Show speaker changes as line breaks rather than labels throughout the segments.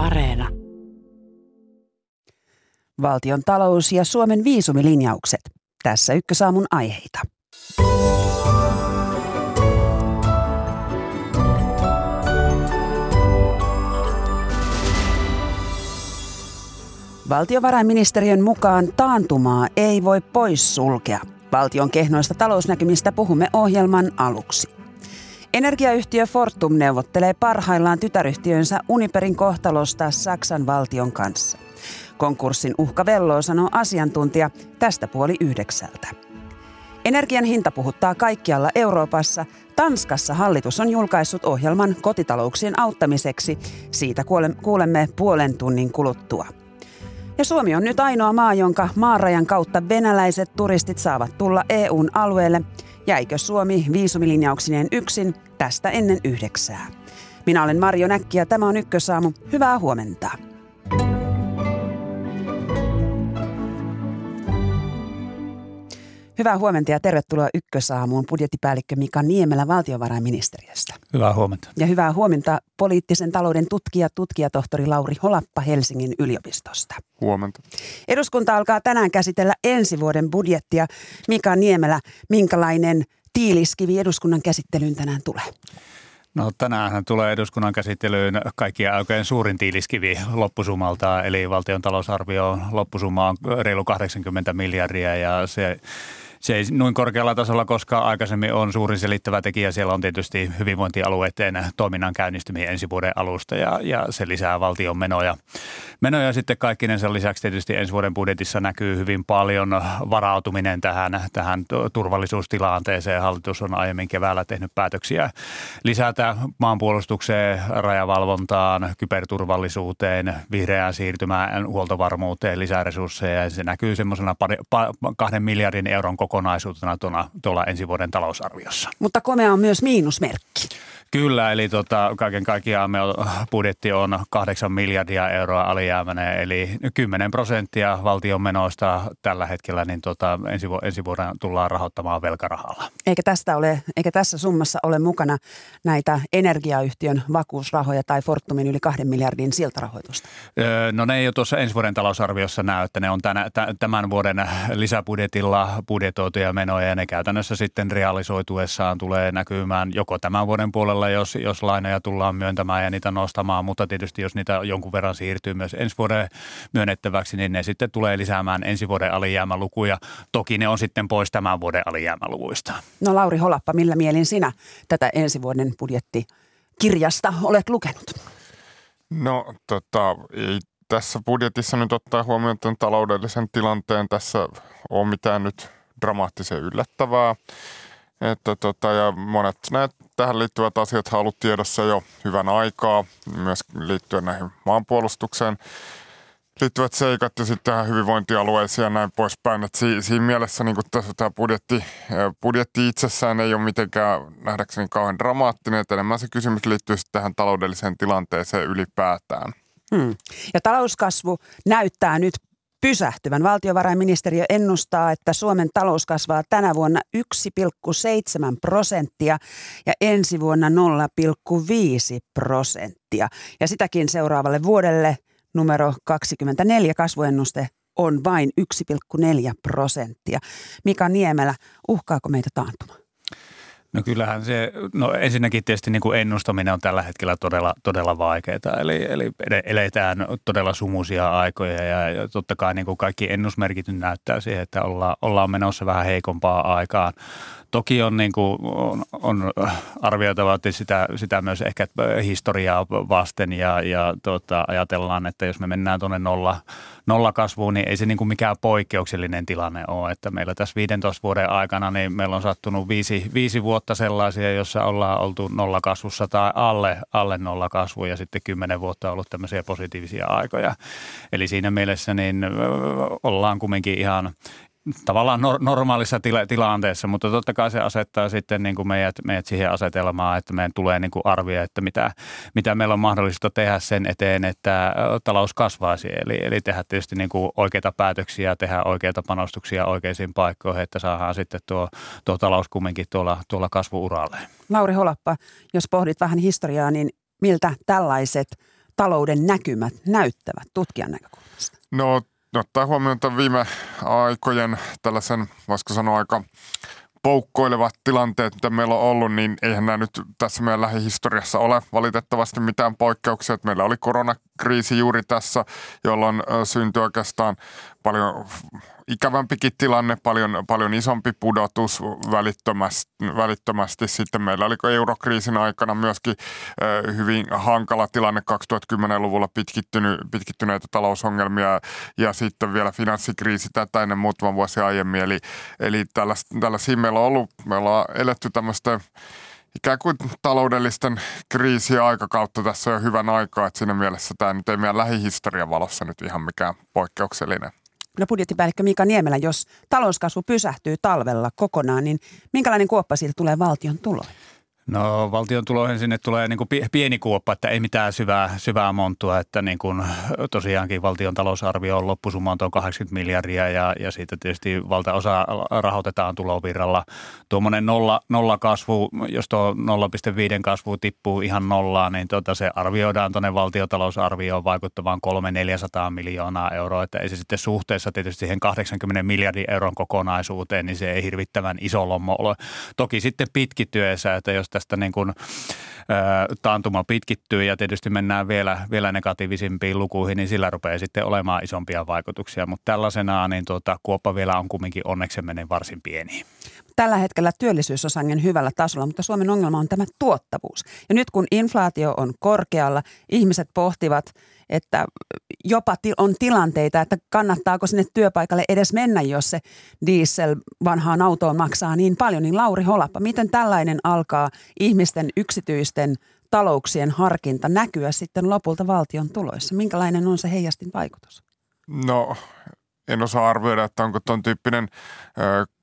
Areena.
Valtion talous ja Suomen viisumilinjaukset. Tässä ykkösaamun aiheita. Valtiovarainministeriön mukaan taantumaa ei voi poissulkea. Valtion kehnoista talousnäkymistä puhumme ohjelman aluksi. Energiayhtiö Fortum neuvottelee parhaillaan tytäryhtiönsä Uniperin kohtalosta Saksan valtion kanssa. Konkurssin uhka velloo, sanoo asiantuntija tästä puoli yhdeksältä. Energian hinta puhuttaa kaikkialla Euroopassa. Tanskassa hallitus on julkaissut ohjelman kotitalouksien auttamiseksi. Siitä kuulemme puolen tunnin kuluttua. Ja Suomi on nyt ainoa maa, jonka maarajan kautta venäläiset turistit saavat tulla EUn alueelle. Jäikö Suomi viisumilinjauksineen yksin tästä ennen yhdeksää? Minä olen Marjo Näkki ja tämä on Ykkösaamu. Hyvää huomenta. Hyvää huomenta ja tervetuloa Ykkösaamuun budjettipäällikkö Mika Niemelä valtiovarainministeriöstä.
Hyvää huomenta.
Ja hyvää huomenta poliittisen talouden tutkija, tutkijatohtori Lauri Holappa Helsingin yliopistosta.
Huomenta.
Eduskunta alkaa tänään käsitellä ensi vuoden budjettia. Mika Niemelä, minkälainen tiiliskivi eduskunnan käsittelyyn tänään tulee?
No tänään tulee eduskunnan käsittelyyn kaikkien aikojen suurin tiiliskivi loppusumalta, eli valtion talousarvio loppusumma on reilu 80 miljardia ja se se ei noin korkealla tasolla koskaan aikaisemmin on suurin selittävä tekijä. Siellä on tietysti hyvinvointialueiden toiminnan käynnistyminen ensi vuoden alusta ja, ja se lisää valtion menoja. Menoja sitten kaikkinen sen lisäksi tietysti ensi vuoden budjetissa näkyy hyvin paljon varautuminen tähän, tähän turvallisuustilanteeseen. Hallitus on aiemmin keväällä tehnyt päätöksiä lisätä maanpuolustukseen, rajavalvontaan, kyberturvallisuuteen, vihreään siirtymään, huoltovarmuuteen, lisää resursseja. Ja se näkyy semmoisena kahden miljardin euron kokonaisuutena tuolla, tuolla ensi vuoden talousarviossa.
Mutta komea on myös miinusmerkki.
Kyllä, eli tota, kaiken kaikkiaan me budjetti on 8 miljardia euroa alijäämäinen, eli 10 prosenttia valtion menoista tällä hetkellä niin tota, ensi, ensi vuonna tullaan rahoittamaan velkarahalla.
Eikä, tästä ole, eikä tässä summassa ole mukana näitä energiayhtiön vakuusrahoja tai Fortumin yli kahden miljardin siltarahoitusta?
Öö, no ne ei ole tuossa ensi vuoden talousarviossa näy, että ne on tänä, tämän vuoden lisäbudjetilla budjetoituja menoja ja ne käytännössä sitten realisoituessaan tulee näkymään joko tämän vuoden puolella puolella, jos, jos lainoja tullaan myöntämään ja niitä nostamaan, mutta tietysti jos niitä jonkun verran siirtyy myös ensi vuoden myönnettäväksi, niin ne sitten tulee lisäämään ensi vuoden alijäämälukuja. Toki ne on sitten pois tämän vuoden alijäämäluvuista.
No Lauri Holappa, millä mielin sinä tätä ensi vuoden budjettikirjasta olet lukenut?
No tota, ei tässä budjetissa nyt ottaa huomioon tämän taloudellisen tilanteen. Tässä on mitään nyt dramaattisen yllättävää. Että tota, ja monet näet tähän liittyvät asiat on ollut tiedossa jo hyvän aikaa, myös liittyen näihin maanpuolustukseen liittyvät seikat ja sitten tähän hyvinvointialueisiin ja näin poispäin. Et si- siinä mielessä niin tässä tämä budjetti, budjetti itsessään ei ole mitenkään nähdäkseni kauhean dramaattinen, että enemmän se kysymys liittyy tähän taloudelliseen tilanteeseen ylipäätään.
Hmm. Ja talouskasvu näyttää nyt pysähtyvän. Valtiovarainministeriö ennustaa, että Suomen talous kasvaa tänä vuonna 1,7 prosenttia ja ensi vuonna 0,5 prosenttia. Ja sitäkin seuraavalle vuodelle numero 24 kasvuennuste on vain 1,4 prosenttia. Mika Niemelä, uhkaako meitä taantuma?
No kyllähän se, no ensinnäkin tietysti niin kuin ennustaminen on tällä hetkellä todella, todella vaikeaa. Eli, eli eletään todella sumuisia aikoja ja, totta kai niin kuin kaikki ennusmerkit näyttää siihen, että ollaan, ollaan menossa vähän heikompaa aikaan. Toki on, niin kuin, on, on arvioitava sitä, sitä myös ehkä historiaa vasten ja, ja tota, ajatellaan, että jos me mennään tuonne nolla, nolla kasvuun, niin ei se niin kuin mikään poikkeuksellinen tilanne ole. Että meillä tässä 15 vuoden aikana niin meillä on sattunut viisi, viisi vuotta sellaisia, jossa ollaan oltu nollakasvussa tai alle, alle nollakasvu ja sitten kymmenen vuotta on ollut tämmöisiä positiivisia aikoja. Eli siinä mielessä niin ollaan kumminkin ihan, tavallaan normaalissa tila- tilanteessa, mutta totta kai se asettaa sitten niin kuin meidät, meidät siihen asetelmaan, että meidän tulee niin kuin arvioida, että mitä, mitä meillä on mahdollista tehdä sen eteen, että talous kasvaisi. Eli, eli tehdä tietysti niin kuin oikeita päätöksiä, tehdä oikeita panostuksia oikeisiin paikkoihin, että saadaan sitten tuo, tuo talous kumminkin tuolla, tuolla kasvuuralle.
Lauri Holappa, jos pohdit vähän historiaa, niin miltä tällaiset talouden näkymät näyttävät tutkijan näkökulmasta?
No ottaa huomioon tämän viime aikojen tällaisen, voisiko sanoa aika poukkoilevat tilanteet, mitä meillä on ollut, niin eihän nämä nyt tässä meidän lähihistoriassa ole valitettavasti mitään poikkeuksia. Että meillä oli koronakriisi juuri tässä, jolloin syntyi oikeastaan paljon ikävämpikin tilanne, paljon, paljon isompi pudotus välittömästi, välittömästi. Sitten meillä oli eurokriisin aikana myöskin hyvin hankala tilanne 2010-luvulla pitkittynyt, pitkittyneitä talousongelmia ja sitten vielä finanssikriisi tätä ennen muutama vuosi aiemmin. Eli, eli tällaisia meillä on ollut, me ollaan eletty tämmöistä ikään kuin taloudellisten kriisien aikakautta tässä on hyvän aikaa, että siinä mielessä tämä nyt ei meidän lähihistorian valossa nyt ihan mikään poikkeuksellinen
No budjettipäällikkö Mika Niemelä, jos talouskasvu pysähtyy talvella kokonaan, niin minkälainen kuoppa siitä tulee valtion tuloihin?
No valtion tuloihin sinne tulee niin kuin pieni kuoppa, että ei mitään syvää, syvää montua, että niin kuin tosiaankin valtion talousarvio on loppusumma on 80 miljardia ja, ja siitä tietysti valtaosa rahoitetaan tulovirralla. Tuommoinen nolla, nolla kasvu, jos tuo 0,5 kasvu tippuu ihan nollaan, niin tuota se arvioidaan tuonne valtiotalousarvioon vaikuttavan 300-400 miljoonaa euroa, että ei se sitten suhteessa tietysti siihen 80 miljardin euron kokonaisuuteen, niin se ei hirvittävän iso lommo ole. Toki sitten pitkittyessä, että jos tästä niin kuin, taantuma pitkittyy ja tietysti mennään vielä, vielä negatiivisimpiin lukuihin, niin sillä rupeaa sitten olemaan isompia vaikutuksia. Mutta tällaisenaan niin tuota, kuoppa vielä on kumminkin onneksi menee varsin pieni.
Tällä hetkellä työllisyys on sangen hyvällä tasolla, mutta Suomen ongelma on tämä tuottavuus. Ja nyt kun inflaatio on korkealla, ihmiset pohtivat – että jopa on tilanteita, että kannattaako sinne työpaikalle edes mennä, jos se diesel vanhaan autoon maksaa niin paljon. Niin Lauri Holappa, miten tällainen alkaa ihmisten yksityisten talouksien harkinta näkyä sitten lopulta valtion tuloissa? Minkälainen on se heijastin vaikutus?
No en osaa arvioida, että onko tuon tyyppinen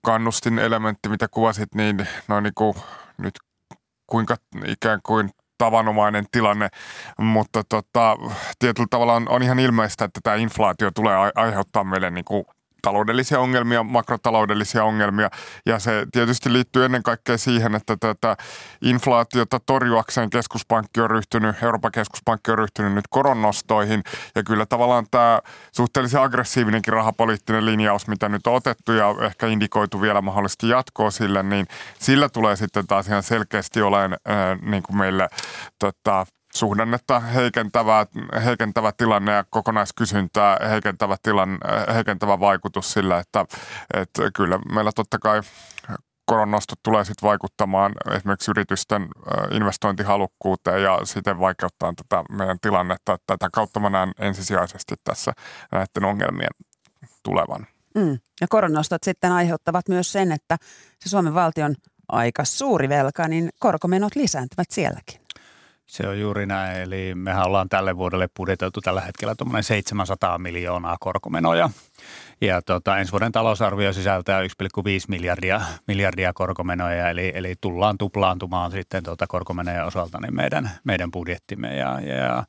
kannustin elementti, mitä kuvasit, niin no niin kuin nyt kuinka ikään kuin tavanomainen tilanne, mutta tota, tietyllä tavalla on, on ihan ilmeistä, että tämä inflaatio tulee aiheuttaa meille niin kuin taloudellisia ongelmia, makrotaloudellisia ongelmia. Ja se tietysti liittyy ennen kaikkea siihen, että tätä inflaatiota torjuakseen keskuspankki on ryhtynyt, Euroopan keskuspankki on ryhtynyt nyt koronnostoihin. Ja kyllä tavallaan tämä suhteellisen aggressiivinenkin rahapoliittinen linjaus, mitä nyt on otettu ja ehkä indikoitu vielä mahdollisesti jatkoa sille, niin sillä tulee sitten taas ihan selkeästi olemaan äh, niin kuin meille tota, suhdannetta heikentävä, heikentävä tilanne ja kokonaiskysyntää heikentävä, tilanne, heikentävä vaikutus sillä, että, että kyllä meillä totta kai koronnostot tulee sitten vaikuttamaan esimerkiksi yritysten investointihalukkuuteen ja siten vaikeuttaa tätä meidän tilannetta. Tätä kautta mä näen ensisijaisesti tässä näiden ongelmien tulevan.
Mm. Ja koronostot sitten aiheuttavat myös sen, että se Suomen valtion aika suuri velka, niin korkomenot lisääntyvät sielläkin.
Se on juuri näin, eli mehän ollaan tälle vuodelle budjetoitu tällä hetkellä tuommoinen 700 miljoonaa korkomenoja. Ja tota, ensi vuoden talousarvio sisältää 1,5 miljardia, miljardia korkomenoja, eli, eli tullaan tuplaantumaan sitten tuota korkomenojen osalta niin meidän, meidän budjettimme. Ja, ja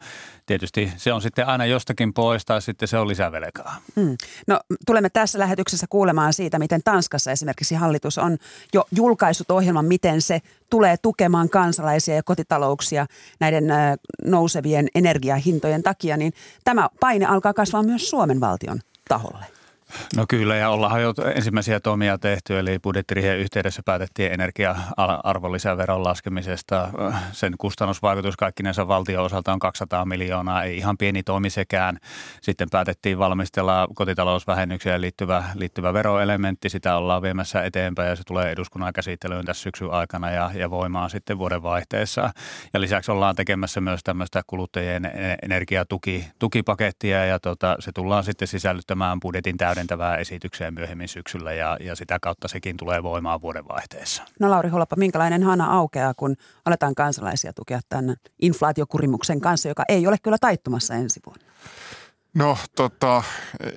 tietysti se on sitten aina jostakin pois tai sitten se on lisävelkaa.
Hmm. No tulemme tässä lähetyksessä kuulemaan siitä, miten Tanskassa esimerkiksi hallitus on jo julkaissut ohjelman, miten se tulee tukemaan kansalaisia ja kotitalouksia näiden nousevien energiahintojen takia, niin tämä paine alkaa kasvaa myös Suomen valtion taholle.
No kyllä, ja ollaan jo ensimmäisiä toimia tehty, eli budjettirihen yhteydessä päätettiin energia-arvonlisäveron laskemisesta. Sen kustannusvaikutus kaikkinensa valtion osalta on 200 miljoonaa, ei ihan pieni toimi sekään. Sitten päätettiin valmistella kotitalousvähennykseen liittyvä, liittyvä veroelementti, sitä ollaan viemässä eteenpäin ja se tulee eduskunnan käsittelyyn tässä syksyn aikana ja, ja voimaan sitten vuoden vaihteessa. Ja lisäksi ollaan tekemässä myös tämmöistä kuluttajien energiatukipakettia ja tota, se tullaan sitten sisällyttämään budjetin täyden täydentävää esitykseen myöhemmin syksyllä ja, ja sitä kautta sekin tulee voimaan vuodenvaihteessa.
No Lauri Holoppa, minkälainen hana aukeaa, kun aletaan kansalaisia tukea tämän inflaatiokurimuksen kanssa, joka ei ole kyllä taittumassa ensi vuonna?
No tota,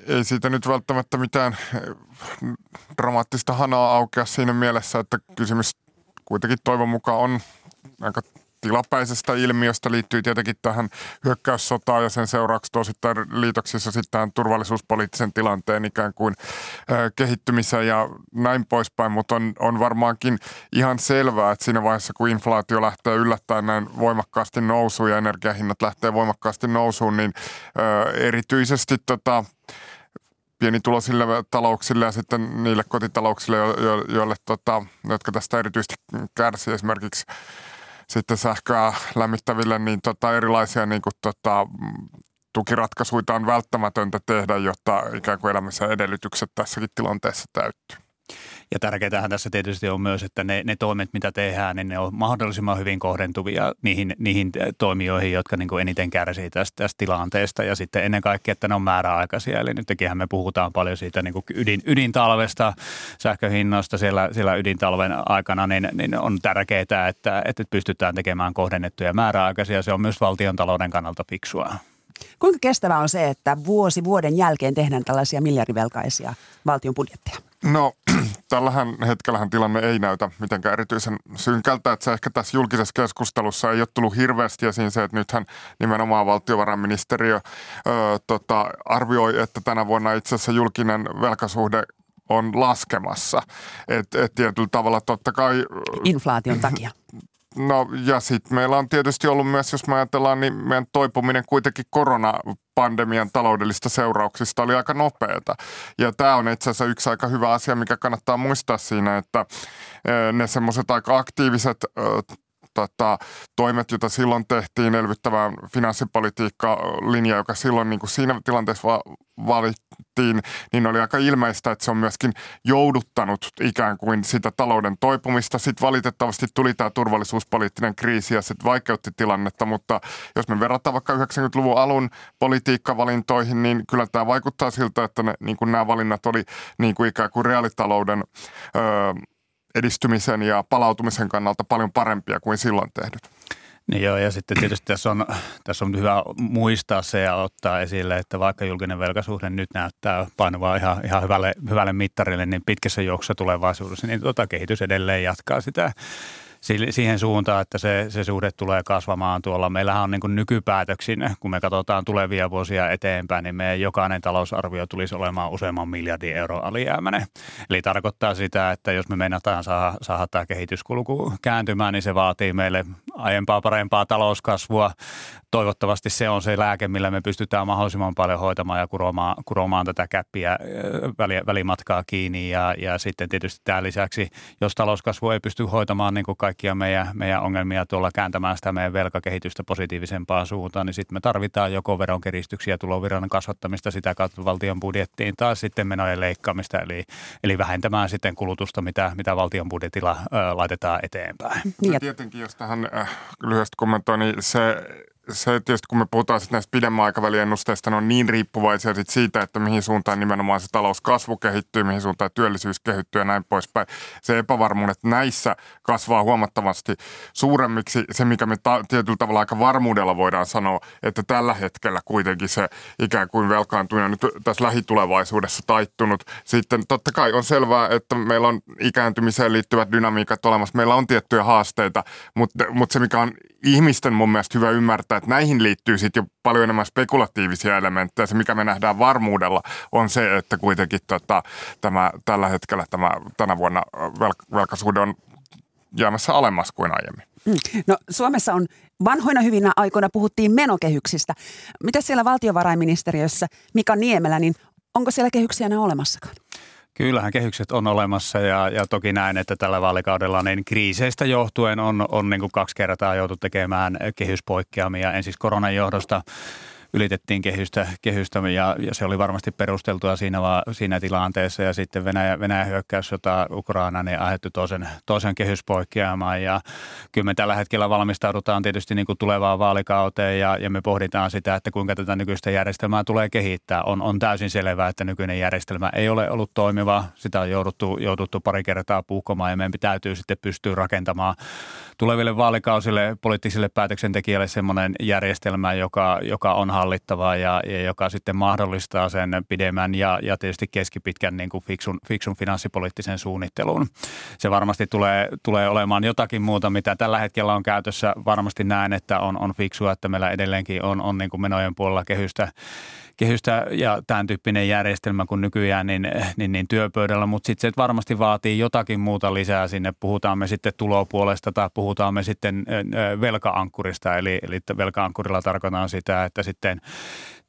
ei siitä nyt välttämättä mitään eh, dramaattista hanaa aukea siinä mielessä, että kysymys kuitenkin toivon mukaan on aika tilapäisestä ilmiöstä, liittyy tietenkin tähän hyökkäyssotaan ja sen seuraukset osittain liitoksissa sitten tähän turvallisuuspoliittisen tilanteen ikään kuin kehittymiseen ja näin poispäin, mutta on, on varmaankin ihan selvää, että siinä vaiheessa kun inflaatio lähtee yllättäen näin voimakkaasti nousuun ja energiahinnat lähtee voimakkaasti nousuun, niin erityisesti tota, pienituloisille talouksille ja sitten niille kotitalouksille, jo, jo, joille, tota, jotka tästä erityisesti kärsii esimerkiksi sitten sähköä lämmittäville, niin tota, erilaisia niin kuin, tota, tukiratkaisuja on välttämätöntä tehdä, jotta ikään kuin elämisen edellytykset tässäkin tilanteessa täyttyy.
Ja tärkeää tässä tietysti on myös, että ne, ne toimet, mitä tehdään, niin ne on mahdollisimman hyvin kohdentuvia niihin, niihin toimijoihin, jotka niin kuin eniten kärsii tästä, tästä tilanteesta. Ja sitten ennen kaikkea, että ne on määräaikaisia. Eli nytkin me puhutaan paljon siitä niin kuin ydin, ydintalvesta, sähköhinnoista siellä, siellä ydintalven aikana, niin, niin on tärkeää, että, että pystytään tekemään kohdennettuja määräaikaisia. Se on myös valtion talouden kannalta fiksua.
Kuinka kestävää on se, että vuosi vuoden jälkeen tehdään tällaisia miljardivelkaisia valtion budjetteja?
No tällähän hetkellähän tilanne ei näytä mitenkään erityisen synkältä, että se ehkä tässä julkisessa keskustelussa ei ole tullut hirveästi esiin se, että nythän nimenomaan valtiovarainministeriö ö, tota, arvioi, että tänä vuonna itse asiassa julkinen velkasuhde on laskemassa. Et, et tietyllä tavalla totta kai...
Inflaation takia.
No ja sitten meillä on tietysti ollut myös, jos me ajatellaan, niin meidän toipuminen kuitenkin koronapandemian taloudellista seurauksista oli aika nopeata. Ja tämä on itse asiassa yksi aika hyvä asia, mikä kannattaa muistaa siinä, että ne semmoiset aika aktiiviset tota, toimet, joita silloin tehtiin, elvyttävään finanssipolitiikka linja, joka silloin niin kuin siinä tilanteessa va- valittiin, niin oli aika ilmeistä, että se on myöskin jouduttanut ikään kuin sitä talouden toipumista. Sitten valitettavasti tuli tämä turvallisuuspoliittinen kriisi ja se vaikeutti tilannetta, mutta jos me verrataan vaikka 90-luvun alun politiikkavalintoihin, niin kyllä tämä vaikuttaa siltä, että ne, niin kuin nämä valinnat oli niin kuin ikään kuin reaalitalouden öö, edistymisen ja palautumisen kannalta paljon parempia kuin silloin tehdyt.
Niin joo, ja sitten tietysti tässä on, tässä on hyvä muistaa se ja ottaa esille, että vaikka julkinen velkasuhde nyt näyttää painuvaa ihan, ihan hyvälle, hyvälle mittarille, niin pitkässä juoksussa tulevaisuudessa, niin tota kehitys edelleen jatkaa sitä siihen suuntaan, että se, se suhde tulee kasvamaan tuolla. Meillähän on niin kuin nykypäätöksin, kun me katsotaan tulevia vuosia eteenpäin, niin meidän jokainen talousarvio tulisi olemaan useamman miljardin euro alijäämäinen. Eli tarkoittaa sitä, että jos me meinataan saada, saada tämä kehityskulku kääntymään, niin se vaatii meille aiempaa parempaa talouskasvua. Toivottavasti se on se lääke, millä me pystytään mahdollisimman paljon hoitamaan ja kuromaan, kuromaan tätä käppiä välimatkaa kiinni. Ja, ja sitten tietysti tämän lisäksi, jos talouskasvu ei pysty hoitamaan niin kuin kaikkia meidän, meidän ongelmia tuolla kääntämään sitä meidän velkakehitystä positiivisempaan suuntaan, niin sitten me tarvitaan joko veronkeristyksiä, tulovirran kasvattamista sitä kautta valtion budjettiin tai sitten menojen leikkaamista, eli, eli vähentämään sitten kulutusta, mitä, mitä valtion budjetilla ö, laitetaan eteenpäin.
Niin, tietenkin, jos tähän äh, lyhyesti kommentoin, niin se se tietysti kun me puhutaan sitten näistä pidemmän aikavälin ennusteista, ne on niin riippuvaisia sit siitä, että mihin suuntaan nimenomaan se talouskasvu kehittyy, mihin suuntaan työllisyys kehittyy ja näin poispäin. Se epävarmuudet näissä kasvaa huomattavasti suuremmiksi. Se, mikä me ta- tietyllä tavalla aika varmuudella voidaan sanoa, että tällä hetkellä kuitenkin se ikään kuin velkaantuminen nyt tässä lähitulevaisuudessa taittunut. Sitten totta kai on selvää, että meillä on ikääntymiseen liittyvät dynamiikat olemassa. Meillä on tiettyjä haasteita, mutta, mutta se mikä on ihmisten mun mielestä hyvä ymmärtää, että näihin liittyy sitten jo paljon enemmän spekulatiivisia elementtejä. Se, mikä me nähdään varmuudella, on se, että kuitenkin tota, tämä, tällä hetkellä tämä tänä vuonna velk- velkasuhde on jäämässä alemmas kuin aiemmin.
Mm. No Suomessa on vanhoina hyvinä aikoina puhuttiin menokehyksistä. Mitä siellä valtiovarainministeriössä Mika Niemelä, niin onko siellä kehyksiä enää olemassakaan?
Kyllähän kehykset on olemassa ja, ja toki näin, että tällä vaalikaudella niin kriiseistä johtuen on, on niin kuin kaksi kertaa joutu tekemään kehyspoikkeamia. En siis koronan johdosta ylitettiin kehystä, kehystä ja, ja, se oli varmasti perusteltua siinä, va, siinä tilanteessa. Ja sitten Venäjä, Venäjä hyökkäyssota Ukraina niin aiheutti toisen, toisen kehyspoikkeamaan. Ja kyllä me tällä hetkellä valmistaudutaan tietysti niin kuin tulevaan vaalikauteen ja, ja me pohditaan sitä, että kuinka tätä nykyistä järjestelmää tulee kehittää. On, on täysin selvää, että nykyinen järjestelmä ei ole ollut toimiva. Sitä on jouduttu, jouduttu pari kertaa puhkomaan ja meidän täytyy sitten pystyä rakentamaan tuleville vaalikausille poliittisille päätöksentekijöille semmoinen järjestelmä, joka, joka on hallittava ja, ja joka sitten mahdollistaa sen pidemmän ja, ja tietysti keskipitkän niin kuin fiksun, fiksun finanssipoliittisen suunnittelun. Se varmasti tulee, tulee olemaan jotakin muuta, mitä tällä hetkellä on käytössä. Varmasti näen, että on, on fiksua, että meillä edelleenkin on, on niin kuin menojen puolella kehystä kehystä ja tämän tyyppinen järjestelmä kuin nykyään niin, niin, niin työpöydällä, mutta sitten se varmasti vaatii jotakin muuta lisää sinne. Puhutaan me sitten tulopuolesta tai puhutaan me sitten velkaankkurista, eli, eli velkaankkurilla tarkoitan sitä, että sitten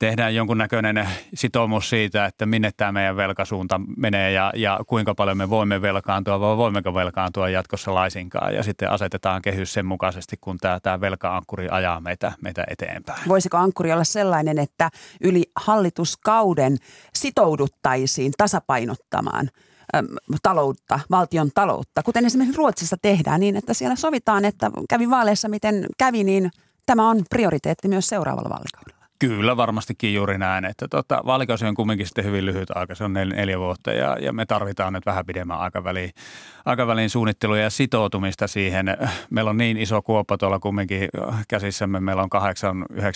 tehdään jonkunnäköinen sitoumus siitä, että minne tämä meidän velkasuunta menee ja, ja kuinka paljon me voimme velkaantua vai voimmeko velkaantua jatkossa laisinkaan. Ja sitten asetetaan kehys sen mukaisesti, kun tämä, tämä velka-ankkuri ajaa meitä, meitä eteenpäin.
Voisiko ankkuri olla sellainen, että yli hallituskauden sitouduttaisiin tasapainottamaan taloutta, valtion taloutta, kuten esimerkiksi Ruotsissa tehdään niin, että siellä sovitaan, että kävi vaaleissa miten kävi, niin tämä on prioriteetti myös seuraavalla vaalikaudella.
Kyllä varmastikin juuri näin, että tota, vaalikausi on kumminkin sitten hyvin lyhyt aika, se on nel, neljä vuotta ja, ja me tarvitaan nyt vähän pidemmän aikavälin, aikavälin suunnittelua ja sitoutumista siihen. Meillä on niin iso kuoppa tuolla kumminkin käsissämme, meillä on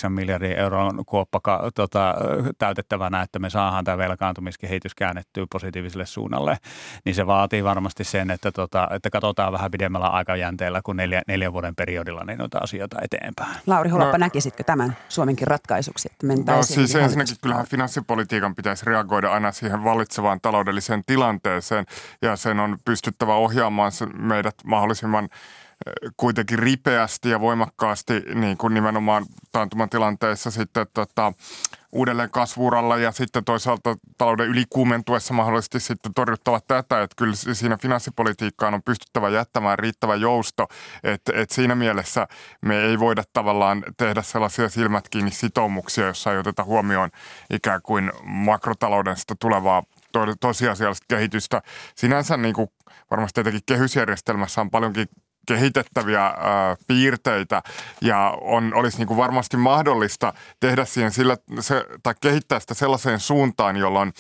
8-9 miljardin euron kuoppa tota, täytettävänä, että me saadaan tämä velkaantumiskehitys käännettyä positiiviselle suunnalle, niin se vaatii varmasti sen, että, tota, että katsotaan vähän pidemmällä aikajänteellä kuin neljä, neljän vuoden periodilla niin noita asioita eteenpäin.
Lauri Holappa, no. näkisitkö tämän Suomenkin ratkaisu? Vaikutuksia, että
mentäisiin? No siis ensinnäkin kyllähän finanssipolitiikan pitäisi reagoida aina siihen vallitsevaan taloudelliseen tilanteeseen ja sen on pystyttävä ohjaamaan meidät mahdollisimman kuitenkin ripeästi ja voimakkaasti niin kuin nimenomaan taantumatilanteessa sitten tota, uudelleen kasvuuralla ja sitten toisaalta talouden ylikuumentuessa mahdollisesti sitten torjuttava tätä, että kyllä siinä finanssipolitiikkaan on pystyttävä jättämään riittävä jousto, että, että siinä mielessä me ei voida tavallaan tehdä sellaisia silmät kiinni sitoumuksia, jossa ei oteta huomioon ikään kuin makrotalouden sitä tulevaa tosiasiallista kehitystä. Sinänsä niin kuin varmasti tietenkin kehysjärjestelmässä on paljonkin kehitettäviä äh, piirteitä ja on, olisi niin kuin varmasti mahdollista tehdä siihen sillä, se, tai kehittää sitä sellaiseen suuntaan, jolloin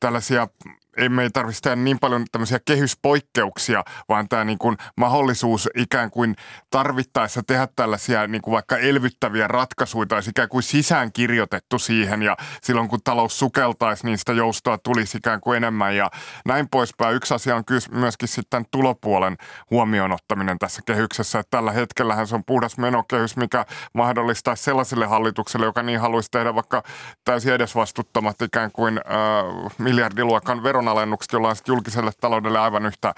tällaisia ei me ei tarvitse tehdä niin paljon tämmöisiä kehyspoikkeuksia, vaan tämä niin kuin mahdollisuus ikään kuin tarvittaessa tehdä tällaisia niin kuin vaikka elvyttäviä ratkaisuja olisi ikään kuin sisään kirjoitettu siihen ja silloin kun talous sukeltaisi, niin sitä joustoa tulisi ikään kuin enemmän ja näin poispäin. Yksi asia on myöskin sitten tulopuolen huomioon ottaminen tässä kehyksessä, että tällä hetkellähän se on puhdas menokehys, mikä mahdollistaa sellaiselle hallitukselle, joka niin haluaisi tehdä vaikka täysin edesvastuttamat ikään kuin äh, miljardiluokan veron veronalennukset, joilla on julkiselle taloudelle aivan yhtä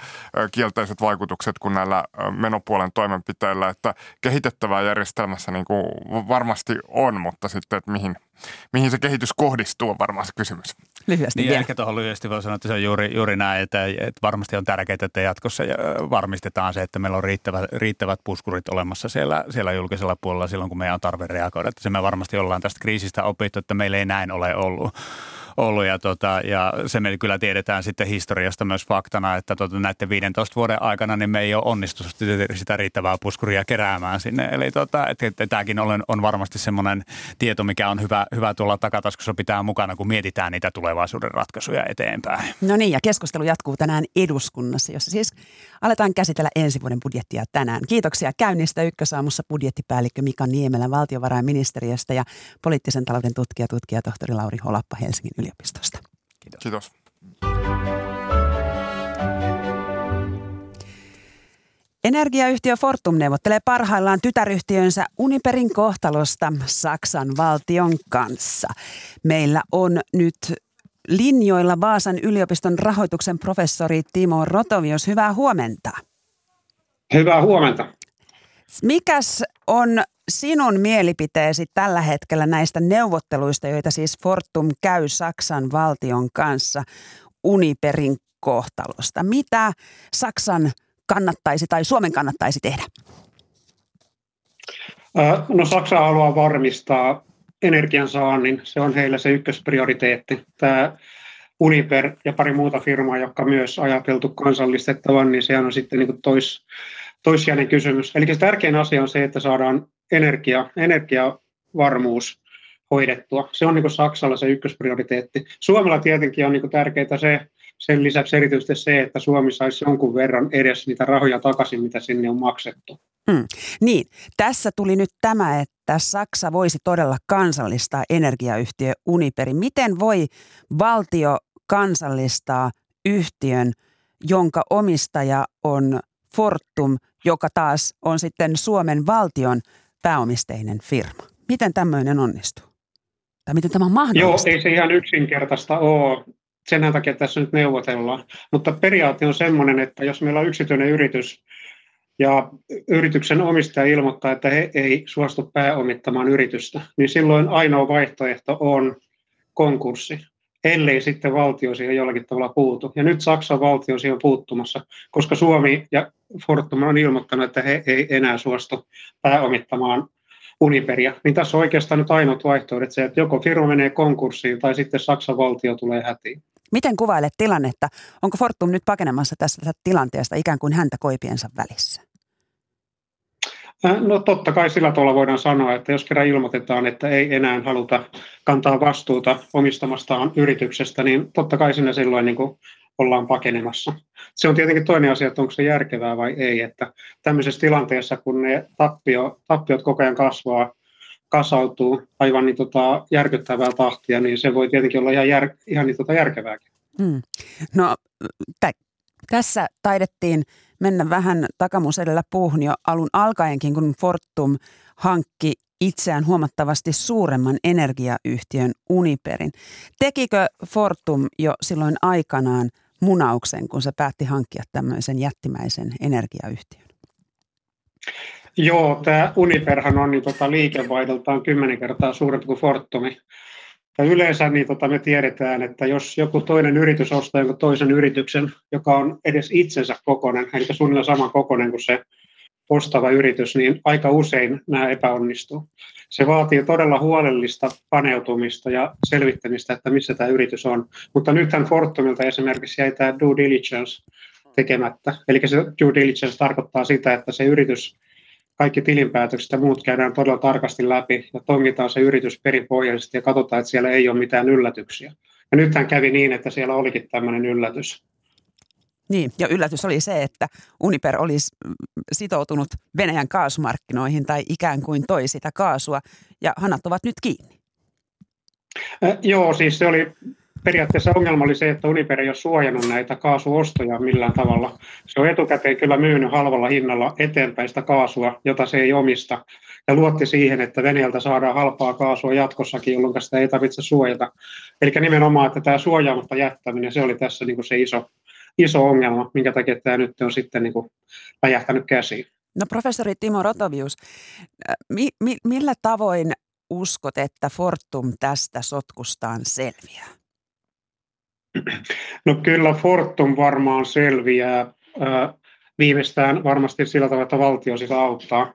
kielteiset vaikutukset kuin näillä menopuolen toimenpiteillä. Että kehitettävää järjestelmässä niin kuin varmasti on, mutta sitten, että mihin, mihin se kehitys kohdistuu on varmaan se kysymys.
Lyhyesti
niin, ehkä tuohon lyhyesti voi sanoa, että se on juuri, juuri näin, että, että varmasti on tärkeää, että jatkossa varmistetaan se, että meillä on riittävät, riittävät puskurit olemassa siellä, siellä julkisella puolella silloin, kun meidän on tarve reagoida. Että se me varmasti ollaan tästä kriisistä opittu, että meillä ei näin ole ollut ollut ja, tota, ja se me kyllä tiedetään sitten historiasta myös faktana, että tota, näiden 15 vuoden aikana niin me ei ole onnistunut sitä riittävää puskuria keräämään sinne. Eli tota, että, että tämäkin on, on varmasti semmoinen tieto, mikä on hyvä, hyvä tuolla takataskussa pitää mukana, kun mietitään niitä tulevaisuuden ratkaisuja eteenpäin.
No niin, ja keskustelu jatkuu tänään eduskunnassa, jossa siis aletaan käsitellä ensi vuoden budjettia tänään. Kiitoksia käynnistä Ykkösaamussa budjettipäällikkö Mika Niemelä valtiovarainministeriöstä ja poliittisen talouden tutkija, tutkija tohtori Lauri Holappa Helsingin yliopistosta.
Kiitos. Kiitos.
Energiayhtiö Fortum neuvottelee parhaillaan tytäryhtiönsä Uniperin kohtalosta Saksan valtion kanssa. Meillä on nyt linjoilla Vaasan yliopiston rahoituksen professori Timo Rotovios. Hyvää huomenta.
Hyvää huomenta.
Mikäs on sinun mielipiteesi tällä hetkellä näistä neuvotteluista, joita siis Fortum käy Saksan valtion kanssa Uniperin kohtalosta? Mitä Saksan kannattaisi tai Suomen kannattaisi tehdä?
No Saksa haluaa varmistaa energiansaannin. Se on heillä se ykkösprioriteetti. Tämä Uniper ja pari muuta firmaa, jotka myös ajateltu kansallistettavan, niin sehän on sitten niin tois, toissijainen kysymys. Eli se tärkein asia on se, että saadaan energia, energiavarmuus hoidettua. Se on niin Saksalla se ykkösprioriteetti. Suomella tietenkin on niin tärkeää se, sen lisäksi erityisesti se, että Suomi saisi jonkun verran edes niitä rahoja takaisin, mitä sinne on maksettu.
Mm. Niin, tässä tuli nyt tämä, että Saksa voisi todella kansallistaa energiayhtiö Uniperi. Miten voi valtio kansallistaa yhtiön, jonka omistaja on Fortum, joka taas on sitten Suomen valtion pääomisteinen firma? Miten tämmöinen onnistuu? Tai miten tämä on mahdollista?
Joo, ei se ihan yksinkertaista ole. Sen takia tässä nyt neuvotellaan. Mutta periaate on sellainen, että jos meillä on yksityinen yritys ja yrityksen omistaja ilmoittaa, että he ei suostu pääomittamaan yritystä, niin silloin ainoa vaihtoehto on konkurssi, ellei sitten valtio siihen jollakin tavalla puutu. Ja nyt Saksan valtio siihen on puuttumassa, koska Suomi ja Fortum on ilmoittanut, että he ei enää suostu pääomittamaan Uniperia, niin tässä on oikeastaan nyt ainoat vaihtoehdot se, että joko firma menee konkurssiin tai sitten Saksan valtio tulee hätiin.
Miten kuvailet tilannetta? Onko Fortum nyt pakenemassa tästä tilanteesta ikään kuin häntä koipiensa välissä?
Äh, no totta kai sillä tavalla voidaan sanoa, että jos kerran ilmoitetaan, että ei enää haluta kantaa vastuuta omistamastaan yrityksestä, niin totta kai sinne silloin niin kuin ollaan pakenemassa. Se on tietenkin toinen asia, että onko se järkevää vai ei, että tämmöisessä tilanteessa, kun ne tappio, tappiot koko ajan kasvaa, kasautuu aivan niin tota järkyttävää tahtia, niin se voi tietenkin olla ihan, jär, ihan niin tota järkevääkin. Hmm.
No tä, tässä taidettiin mennä vähän takamus edellä puuhun jo alun alkaenkin, kun Fortum hankki itseään huomattavasti suuremman energiayhtiön Uniperin. Tekikö Fortum jo silloin aikanaan munauksen, kun se päätti hankkia tämmöisen jättimäisen energiayhtiön?
Joo, tämä Uniperhan on niin tota, liikevaihdoltaan kymmenen kertaa suurempi kuin Fortumi. Ja yleensä niin tota, me tiedetään, että jos joku toinen yritys ostaa jonkun toisen yrityksen, joka on edes itsensä kokoinen, eli suunnilleen saman kokoinen kuin se ostava yritys, niin aika usein nämä epäonnistuu. Se vaatii todella huolellista paneutumista ja selvittämistä, että missä tämä yritys on. Mutta nythän Fortumilta esimerkiksi jäi tämä due diligence tekemättä. Eli se due diligence tarkoittaa sitä, että se yritys, kaikki tilinpäätökset ja muut käydään todella tarkasti läpi ja tongitaan se yritys perinpohjaisesti ja katsotaan, että siellä ei ole mitään yllätyksiä. Ja nythän kävi niin, että siellä olikin tämmöinen yllätys.
Niin, ja yllätys oli se, että Uniper olisi sitoutunut Venäjän kaasumarkkinoihin tai ikään kuin toi sitä kaasua, ja hanat ovat nyt kiinni.
Äh, joo, siis se oli periaatteessa ongelma oli se, että Uniper ei ole suojannut näitä kaasuostoja millään tavalla. Se on etukäteen kyllä myynyt halvalla hinnalla eteenpäin sitä kaasua, jota se ei omista, ja luotti siihen, että Venäjältä saadaan halpaa kaasua jatkossakin, jolloin sitä ei tarvitse suojata. Eli nimenomaan, että tämä suojaamatta jättäminen, se oli tässä niin kuin se iso, iso ongelma, minkä takia tämä nyt on sitten niin kuin läjähtänyt käsiin.
No professori Timo Rotovius, mi, mi, millä tavoin uskot, että Fortum tästä sotkustaan selviää?
No kyllä Fortum varmaan selviää viimeistään varmasti sillä tavalla, että valtio sitä auttaa.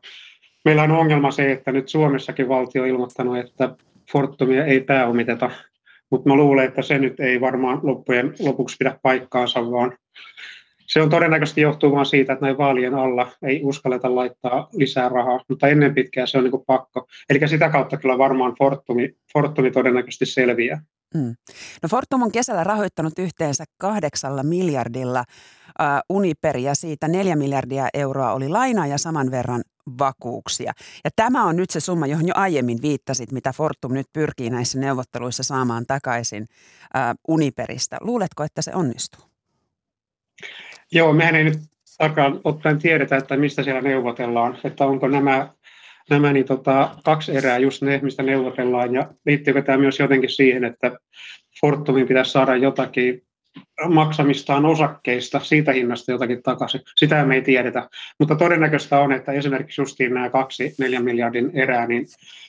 Meillä on ongelma se, että nyt Suomessakin valtio on ilmoittanut, että Fortumia ei pääomiteta mutta mä luulen, että se nyt ei varmaan loppujen lopuksi pidä paikkaansa, vaan se on todennäköisesti johtuu vain siitä, että näin vaalien alla ei uskalleta laittaa lisää rahaa, mutta ennen pitkään se on niin pakko. Eli sitä kautta kyllä varmaan Fortumi, Fortumi todennäköisesti selviää. Mm.
No Fortum on kesällä rahoittanut yhteensä kahdeksalla miljardilla uh, Uniperia, siitä neljä miljardia euroa oli lainaa ja saman verran vakuuksia. Ja tämä on nyt se summa, johon jo aiemmin viittasit, mitä Fortum nyt pyrkii näissä neuvotteluissa saamaan takaisin uh, Uniperistä. Luuletko, että se onnistuu?
Joo, mehän ei nyt ottaen tiedetä, että mistä siellä neuvotellaan, että onko nämä, nämä niin tota, kaksi erää just ne, mistä neuvotellaan, ja liittyykö tämä myös jotenkin siihen, että Fortumin pitäisi saada jotakin maksamistaan osakkeista, siitä hinnasta jotakin takaisin. Sitä me ei tiedetä. Mutta todennäköistä on, että esimerkiksi justiin nämä kaksi neljän miljardin erää, niin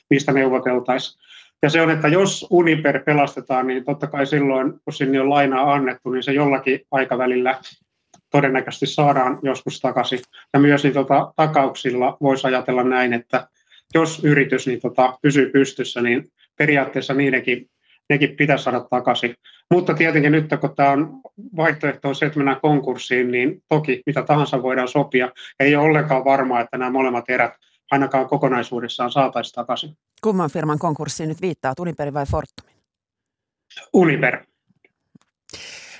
niistä neuvoteltaisiin. Ja se on, että jos Uniper pelastetaan, niin totta kai silloin, kun sinne on lainaa annettu, niin se jollakin aikavälillä todennäköisesti saadaan joskus takaisin. Ja myös niin tota, takauksilla voisi ajatella näin, että jos yritys niin tota, pysyy pystyssä, niin periaatteessa niidenkin nekin pitäisi saada takaisin. Mutta tietenkin nyt, kun tämä on vaihtoehto on se, että mennään konkurssiin, niin toki mitä tahansa voidaan sopia. Ei ole ollenkaan varmaa, että nämä molemmat erät ainakaan kokonaisuudessaan saataisiin takaisin.
Kumman firman konkurssiin nyt viittaa, Uniper vai Fortumin?
Uniper.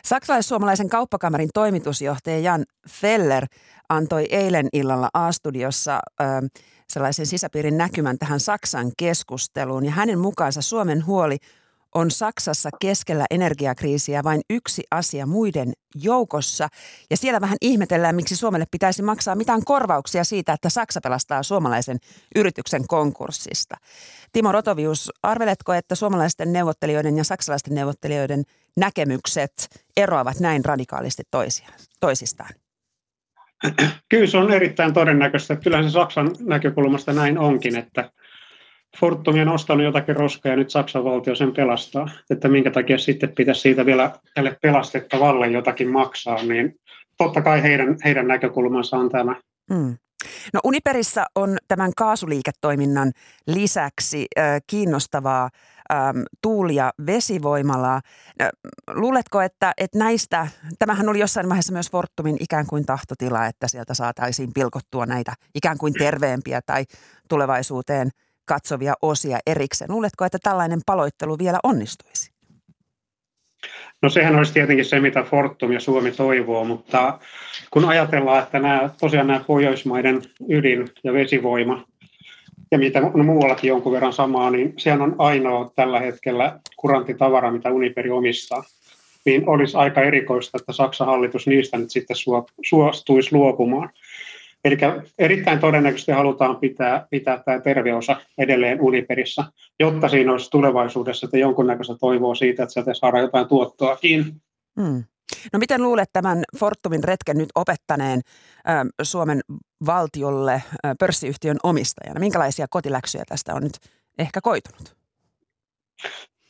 Saksalais-suomalaisen kauppakamarin toimitusjohtaja Jan Feller antoi eilen illalla A-studiossa ö, sellaisen sisäpiirin näkymän tähän Saksan keskusteluun. Ja hänen mukaansa Suomen huoli on Saksassa keskellä energiakriisiä vain yksi asia muiden joukossa. Ja siellä vähän ihmetellään, miksi Suomelle pitäisi maksaa mitään korvauksia siitä, että Saksa pelastaa suomalaisen yrityksen konkurssista. Timo Rotovius, arveletko, että suomalaisten neuvottelijoiden ja saksalaisten neuvottelijoiden näkemykset eroavat näin radikaalisti toisistaan?
Kyllä se on erittäin todennäköistä. Kyllähän se Saksan näkökulmasta näin onkin, että Fortum on ostanut jotakin roskaa ja nyt Saksan valtio sen pelastaa. Että minkä takia sitten pitäisi siitä vielä tälle pelastettavalle jotakin maksaa, niin totta kai heidän, heidän näkökulmansa on tämä. Hmm.
No Uniperissa on tämän kaasuliiketoiminnan lisäksi äh, kiinnostavaa ähm, tuuli- ja vesivoimalaa. Luuletko, että, että näistä, tämähän oli jossain vaiheessa myös Fortumin ikään kuin tahtotila, että sieltä saataisiin pilkottua näitä ikään kuin terveempiä tai tulevaisuuteen katsovia osia erikseen. Luuletko, että tällainen paloittelu vielä onnistuisi?
No sehän olisi tietenkin se, mitä Fortum ja Suomi toivoo, mutta kun ajatellaan, että nämä, tosiaan nämä Pohjoismaiden ydin- ja vesivoima ja mitä on muuallakin jonkun verran samaa, niin sehän on ainoa tällä hetkellä kuranttitavara, mitä Uniperi omistaa. Niin olisi aika erikoista, että Saksan hallitus niistä nyt sitten suostuisi luopumaan. Eli erittäin todennäköisesti halutaan pitää, pitää tämä terveosa edelleen Uniperissä, jotta siinä olisi tulevaisuudessa että jonkunnäköistä toivoa siitä, että sieltä saadaan jotain tuottoakin. Hmm.
No miten luulet tämän Fortumin retken nyt opettaneen ä, Suomen valtiolle ä, pörssiyhtiön omistajana? Minkälaisia kotiläksyjä tästä on nyt ehkä koitunut?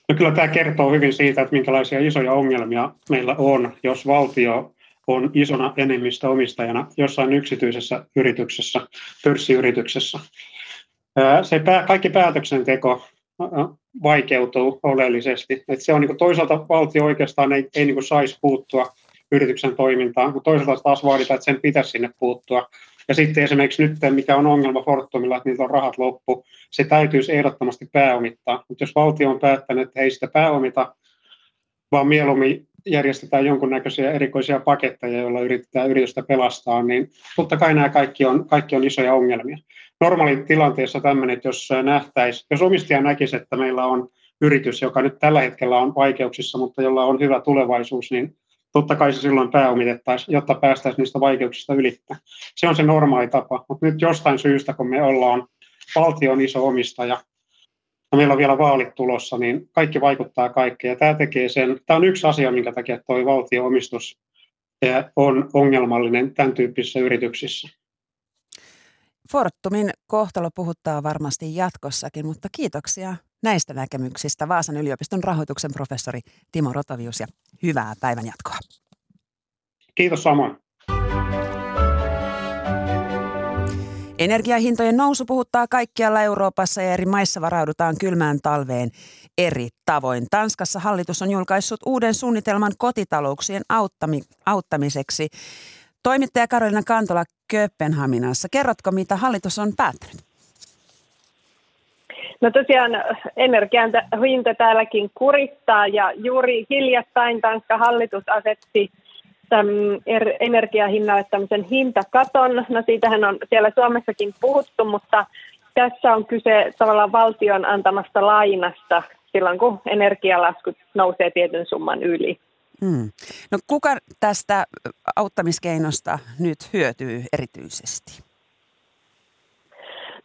No kyllä tämä kertoo hyvin siitä, että minkälaisia isoja ongelmia meillä on, jos valtio on isona enemmistöomistajana jossain yksityisessä yrityksessä, pörssiyrityksessä. Se pää, kaikki päätöksenteko vaikeutuu oleellisesti. Et se on niin toisaalta valtio oikeastaan ei, ei niin saisi puuttua yrityksen toimintaan, mutta toisaalta taas vaaditaan, että sen pitäisi sinne puuttua. Ja sitten esimerkiksi nyt, mikä on ongelma Fortumilla, että niitä on rahat loppu, se täytyisi ehdottomasti pääomittaa. Mutta jos valtio on päättänyt, että ei sitä pääomita, vaan mieluummin järjestetään jonkunnäköisiä erikoisia paketteja, joilla yritetään yritystä pelastaa, niin totta kai nämä kaikki on, kaikki on isoja ongelmia. Normaali tilanteessa tämmöinen, että jos nähtäisi, jos omistaja näkisi, että meillä on yritys, joka nyt tällä hetkellä on vaikeuksissa, mutta jolla on hyvä tulevaisuus, niin totta kai se silloin pääomitettaisiin, jotta päästäisiin niistä vaikeuksista ylittää. Se on se normaali tapa, mutta nyt jostain syystä, kun me ollaan valtion iso omistaja, ja meillä on vielä vaalit tulossa, niin kaikki vaikuttaa kaikkeen. Ja tämä tekee sen, tämä on yksi asia, minkä takia tuo valtioomistus on ongelmallinen tämän tyyppisissä yrityksissä.
Fortumin kohtalo puhuttaa varmasti jatkossakin, mutta kiitoksia näistä näkemyksistä Vaasan yliopiston rahoituksen professori Timo Rotavius ja hyvää päivänjatkoa.
Kiitos samoin.
Energiahintojen nousu puhuttaa kaikkialla Euroopassa ja eri maissa varaudutaan kylmään talveen eri tavoin. Tanskassa hallitus on julkaissut uuden suunnitelman kotitalouksien auttami, auttamiseksi. Toimittaja Karolina Kantola Kööpenhaminassa. Kerrotko, mitä hallitus on päättänyt?
No tosiaan energian hinta täälläkin kurittaa ja juuri hiljattain Tanska hallitus asetti er, energiahinnalle tämmöisen hintakaton. No siitähän on siellä Suomessakin puhuttu, mutta tässä on kyse tavallaan valtion antamasta lainasta silloin, kun energialaskut nousee tietyn summan yli. Hmm.
No kuka tästä auttamiskeinosta nyt hyötyy erityisesti?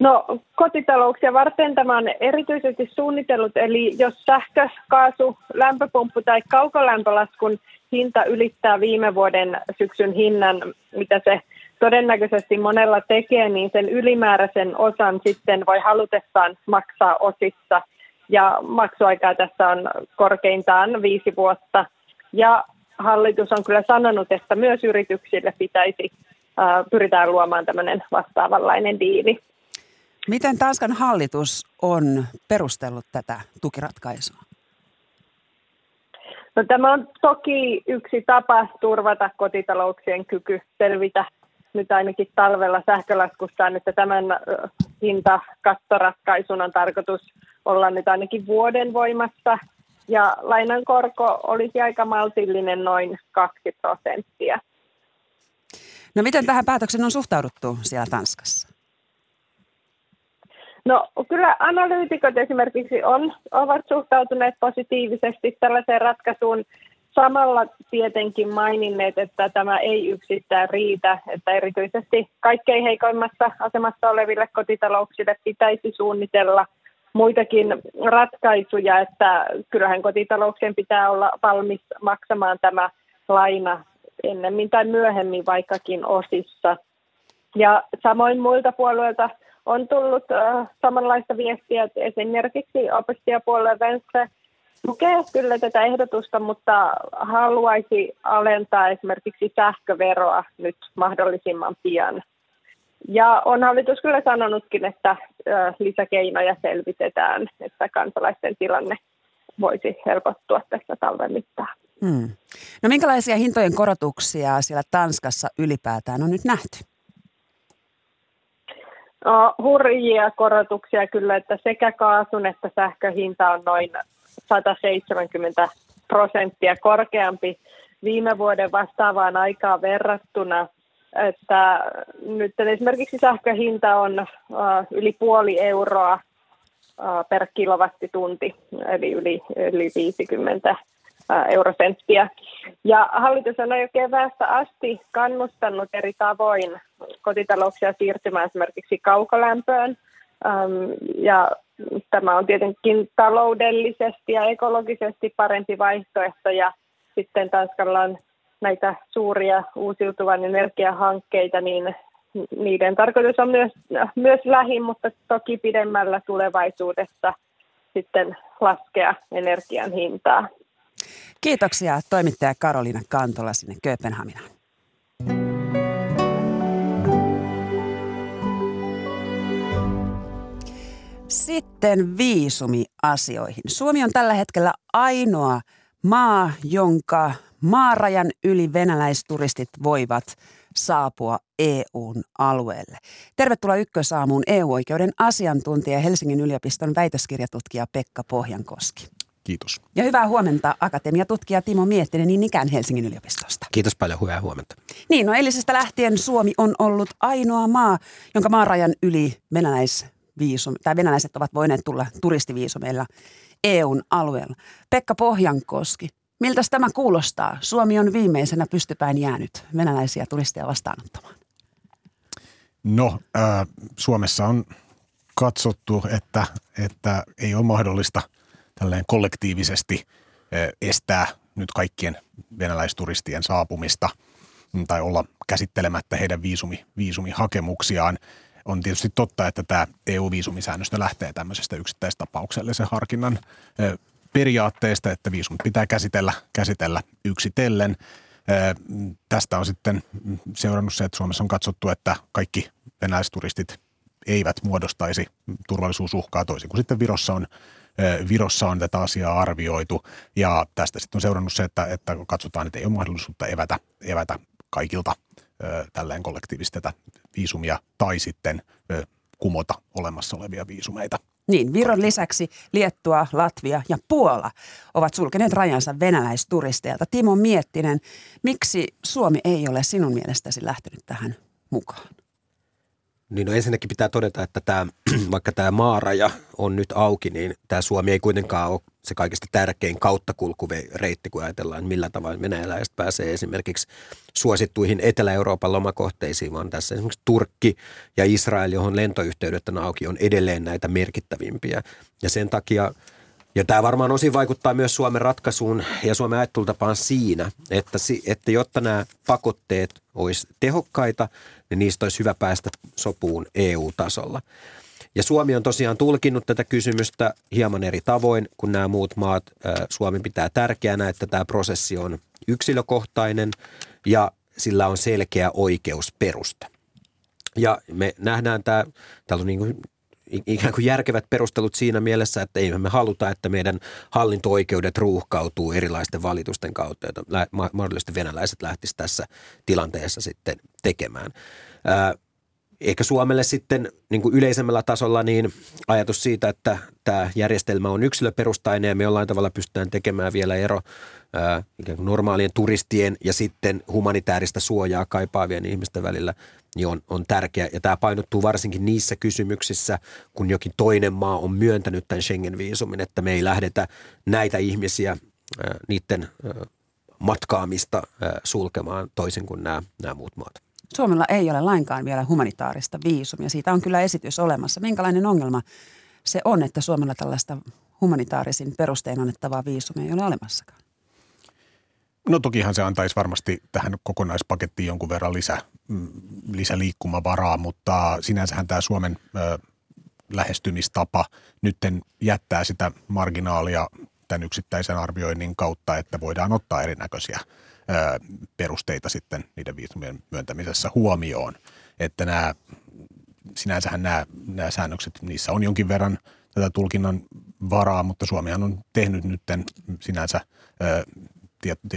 No kotitalouksia varten tämä on erityisesti suunnitellut, eli jos sähkö, kaasu, lämpöpumppu tai kaukolämpölaskun hinta ylittää viime vuoden syksyn hinnan, mitä se todennäköisesti monella tekee, niin sen ylimääräisen osan sitten voi halutessaan maksaa osissa. Ja maksuaikaa tässä on korkeintaan viisi vuotta. Ja hallitus on kyllä sanonut, että myös yrityksille pitäisi, pyritään luomaan tämmöinen vastaavanlainen diili.
Miten Tanskan hallitus on perustellut tätä tukiratkaisua?
No, tämä on toki yksi tapa turvata kotitalouksien kyky selvitä nyt ainakin talvella sähkölaskustaan, että tämän hintakattoratkaisun on tarkoitus olla nyt ainakin vuoden voimassa. Ja lainan korko olisi aika maltillinen noin 2 prosenttia.
No miten tähän päätöksen on suhtauduttu siellä Tanskassa?
No kyllä analyytikot esimerkiksi on, ovat suhtautuneet positiivisesti tällaiseen ratkaisuun. Samalla tietenkin maininneet, että tämä ei yksistään riitä, että erityisesti kaikkein heikoimmassa asemassa oleville kotitalouksille pitäisi suunnitella muitakin ratkaisuja, että kyllähän kotitalouksien pitää olla valmis maksamaan tämä laina ennemmin tai myöhemmin vaikkakin osissa. Ja samoin muilta puolueilta on tullut äh, samanlaista viestiä, että esimerkiksi opiskelijapuolue Venstre tukee kyllä tätä ehdotusta, mutta haluaisi alentaa esimerkiksi sähköveroa nyt mahdollisimman pian. Ja on hallitus kyllä sanonutkin, että lisäkeinoja selvitetään, että kansalaisten tilanne voisi helpottua tässä talven mittaan. Hmm.
No minkälaisia hintojen korotuksia siellä Tanskassa ylipäätään on nyt nähty?
No, hurjia korotuksia kyllä, että sekä kaasun että sähköhinta on noin 170 prosenttia korkeampi viime vuoden vastaavaan aikaan verrattuna. Että nyt esimerkiksi sähköhinta on uh, yli puoli euroa uh, per kilowattitunti, eli yli, yli 50 eurosenttiä. Ja hallitus on jo keväästä asti kannustanut eri tavoin kotitalouksia siirtymään esimerkiksi kaukolämpöön. Ja tämä on tietenkin taloudellisesti ja ekologisesti parempi vaihtoehto. Ja sitten Tanskalla on näitä suuria uusiutuvan energiahankkeita, niin niiden tarkoitus on myös, myös lähi, mutta toki pidemmällä tulevaisuudessa sitten laskea energian hintaa.
Kiitoksia toimittaja Karoliina Kantola sinne Kööpenhaminaan. Sitten viisumiasioihin. Suomi on tällä hetkellä ainoa maa, jonka maarajan yli venäläisturistit voivat saapua EUn alueelle. Tervetuloa Ykkösaamuun EU-oikeuden asiantuntija Helsingin yliopiston väitöskirjatutkija Pekka Pohjankoski.
Kiitos.
Ja hyvää huomenta akatemiatutkija Timo Miettinen niin ikään Helsingin yliopistosta.
Kiitos paljon, hyvää huomenta.
Niin, no eilisestä lähtien Suomi on ollut ainoa maa, jonka maarajan yli venäläisviisum, tai venäläiset ovat voineet tulla turistiviisumeilla EUn alueella. Pekka Pohjankoski, miltä tämä kuulostaa? Suomi on viimeisenä pystypäin jäänyt venäläisiä turisteja vastaanottamaan.
No, äh, Suomessa on katsottu, että, että ei ole mahdollista – tälleen kollektiivisesti estää nyt kaikkien venäläisturistien saapumista tai olla käsittelemättä heidän viisumi, viisumihakemuksiaan. On tietysti totta, että tämä EU-viisumisäännöstö lähtee tämmöisestä yksittäistapauksellisen harkinnan periaatteesta, että viisumit pitää käsitellä, käsitellä yksitellen. Tästä on sitten seurannut se, että Suomessa on katsottu, että kaikki venäläisturistit eivät muodostaisi turvallisuusuhkaa toisin kuin sitten Virossa on Virossa on tätä asiaa arvioitu ja tästä sitten on seurannut se, että, että katsotaan, että ei ole mahdollisuutta evätä, evätä kaikilta tälleen kollektiivisesti tätä viisumia tai sitten kumota olemassa olevia viisumeita.
Niin, Viron lisäksi Liettua, Latvia ja Puola ovat sulkeneet rajansa venäläisturisteilta. Timo Miettinen, miksi Suomi ei ole sinun mielestäsi lähtenyt tähän mukaan?
Niin no ensinnäkin pitää todeta, että tämä, vaikka tämä maaraja on nyt auki, niin tämä Suomi ei kuitenkaan ole se kaikista tärkein kauttakulkureitti, kun ajatellaan, millä tavalla venäläiset pääsee esimerkiksi suosittuihin Etelä-Euroopan lomakohteisiin, vaan tässä esimerkiksi Turkki ja Israel, johon lentoyhteydet on auki, on edelleen näitä merkittävimpiä. Ja sen takia ja tämä varmaan osin vaikuttaa myös Suomen ratkaisuun ja Suomen ajattelutapaan siinä, että, että jotta nämä pakotteet olisi tehokkaita, niin niistä olisi hyvä päästä sopuun EU-tasolla. Ja Suomi on tosiaan tulkinnut tätä kysymystä hieman eri tavoin kuin nämä muut maat. Suomi pitää tärkeänä, että tämä prosessi on yksilökohtainen ja sillä on selkeä oikeusperusta. Ja me nähdään tämä, täällä on niin ikään kuin järkevät perustelut siinä mielessä, että ei me haluta, että meidän hallinto-oikeudet ruuhkautuu erilaisten valitusten kautta, joita mahdollisesti venäläiset lähtisivät tässä tilanteessa sitten tekemään. Ehkä Suomelle sitten niin kuin yleisemmällä tasolla niin ajatus siitä, että tämä järjestelmä on yksilöperustainen ja me jollain tavalla pystytään tekemään vielä ero ää, normaalien turistien ja sitten humanitaarista suojaa kaipaavien ihmisten välillä niin on, on tärkeä. Ja tämä painottuu varsinkin niissä kysymyksissä, kun jokin toinen maa on myöntänyt tämän Schengen-viisumin, että me ei lähdetä näitä ihmisiä, ää, niiden ää, matkaamista sulkemaan toisin kuin nämä, nämä muut maat.
Suomella ei ole lainkaan vielä humanitaarista viisumia. Siitä on kyllä esitys olemassa. Minkälainen ongelma se on, että Suomella tällaista humanitaarisin perustein annettavaa viisumia ei ole olemassakaan?
No tokihan se antaisi varmasti tähän kokonaispakettiin jonkun verran lisä, mm, lisäliikkumavaraa, mutta sinänsähän tämä Suomen ö, lähestymistapa nytten jättää sitä marginaalia tämän yksittäisen arvioinnin kautta, että voidaan ottaa erinäköisiä – perusteita sitten niiden viisumien myöntämisessä huomioon. Että nämä, sinänsähän nämä, nämä säännökset, niissä on jonkin verran tätä tulkinnan varaa, mutta Suomihan on tehnyt nyt sinänsä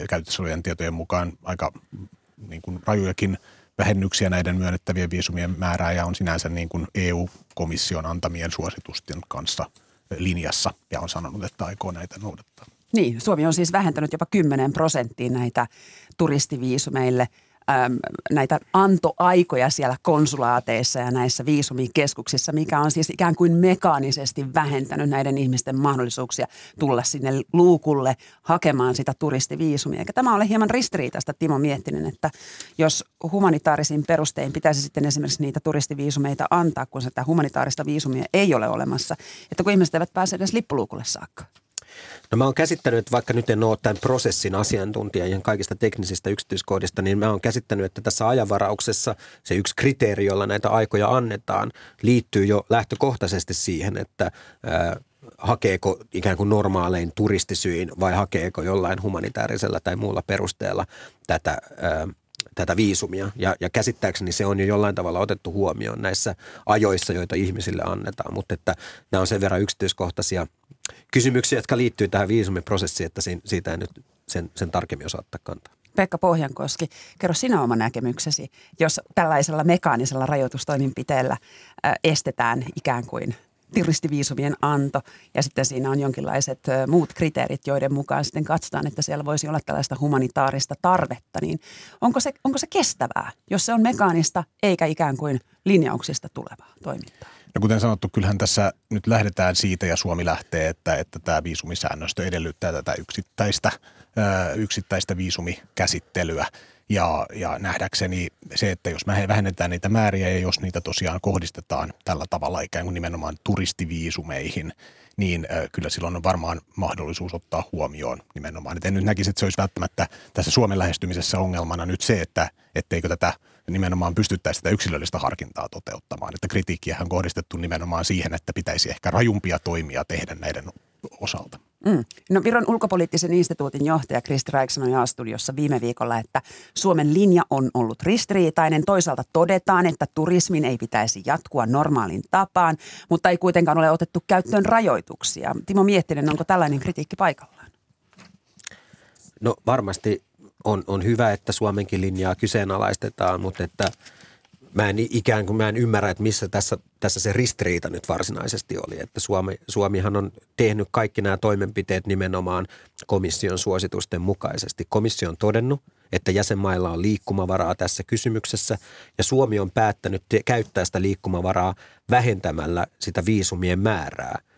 käytössä olevien tietojen mukaan aika niin kuin rajujakin vähennyksiä näiden myönnettävien viisumien määrää ja on sinänsä niin kuin EU-komission antamien suositusten kanssa linjassa ja on sanonut, että aikoo näitä noudattaa.
Niin, Suomi on siis vähentänyt jopa 10 prosenttia näitä turistiviisumeille äm, näitä antoaikoja siellä konsulaateissa ja näissä viisumikeskuksissa, mikä on siis ikään kuin mekaanisesti vähentänyt näiden ihmisten mahdollisuuksia tulla sinne luukulle hakemaan sitä turistiviisumia. Eikä tämä ole hieman ristiriitaista, Timo Miettinen, että jos humanitaarisin perustein pitäisi sitten esimerkiksi niitä turistiviisumeita antaa, kun sitä humanitaarista viisumia ei ole olemassa, että kun ihmiset eivät pääse edes lippuluukulle saakka.
No mä oon käsittänyt, että vaikka nyt en ole tämän prosessin asiantuntija ihan kaikista teknisistä yksityiskohdista, niin mä oon käsittänyt, että tässä ajanvarauksessa se yksi kriteeri, jolla näitä aikoja annetaan, liittyy jo lähtökohtaisesti siihen, että ää, hakeeko ikään kuin normaalein turistisyin vai hakeeko jollain humanitaarisella tai muulla perusteella tätä, ää, tätä viisumia. Ja, ja käsittääkseni se on jo jollain tavalla otettu huomioon näissä ajoissa, joita ihmisille annetaan, mutta että nämä on sen verran yksityiskohtaisia – kysymyksiä, jotka liittyy tähän viisumiprosessiin, että siitä ei nyt sen, sen tarkemmin osaa kantaa.
Pekka Pohjankoski, kerro sinä oma näkemyksesi, jos tällaisella mekaanisella rajoitustoimenpiteellä estetään ikään kuin turistiviisumien anto ja sitten siinä on jonkinlaiset muut kriteerit, joiden mukaan sitten katsotaan, että siellä voisi olla tällaista humanitaarista tarvetta, niin onko se, onko se kestävää, jos se on mekaanista eikä ikään kuin linjauksista tulevaa toimintaa?
No kuten sanottu, kyllähän tässä nyt lähdetään siitä ja Suomi lähtee, että, että tämä viisumisäännöstö edellyttää tätä yksittäistä, yksittäistä viisumikäsittelyä. Ja, ja nähdäkseni se, että jos me vähennetään niitä määriä ja jos niitä tosiaan kohdistetaan tällä tavalla ikään kuin nimenomaan turistiviisumeihin, niin kyllä silloin on varmaan mahdollisuus ottaa huomioon nimenomaan. Et en nyt näkisi, että se olisi välttämättä tässä Suomen lähestymisessä ongelmana nyt se, että etteikö tätä nimenomaan pystyttäisi sitä yksilöllistä harkintaa toteuttamaan. Että kritiikkiä on kohdistettu nimenomaan siihen, että pitäisi ehkä rajumpia toimia tehdä näiden osalta.
Mm. No Viron ulkopoliittisen instituutin johtaja Kristi Raik sanoi A-studiossa viime viikolla, että Suomen linja on ollut ristiriitainen. Toisaalta todetaan, että turismin ei pitäisi jatkua normaalin tapaan, mutta ei kuitenkaan ole otettu käyttöön rajoituksia. Timo Miettinen, onko tällainen kritiikki paikallaan?
No varmasti on, on hyvä, että Suomenkin linjaa kyseenalaistetaan, mutta että mä en ikään kuin mä en ymmärrä, että missä tässä, tässä se ristiriita nyt varsinaisesti oli. Että Suomi, Suomihan on tehnyt kaikki nämä toimenpiteet nimenomaan komission suositusten mukaisesti. Komissio on todennut, että jäsenmailla on liikkumavaraa tässä kysymyksessä ja Suomi on päättänyt te- käyttää sitä liikkumavaraa vähentämällä sitä viisumien määrää –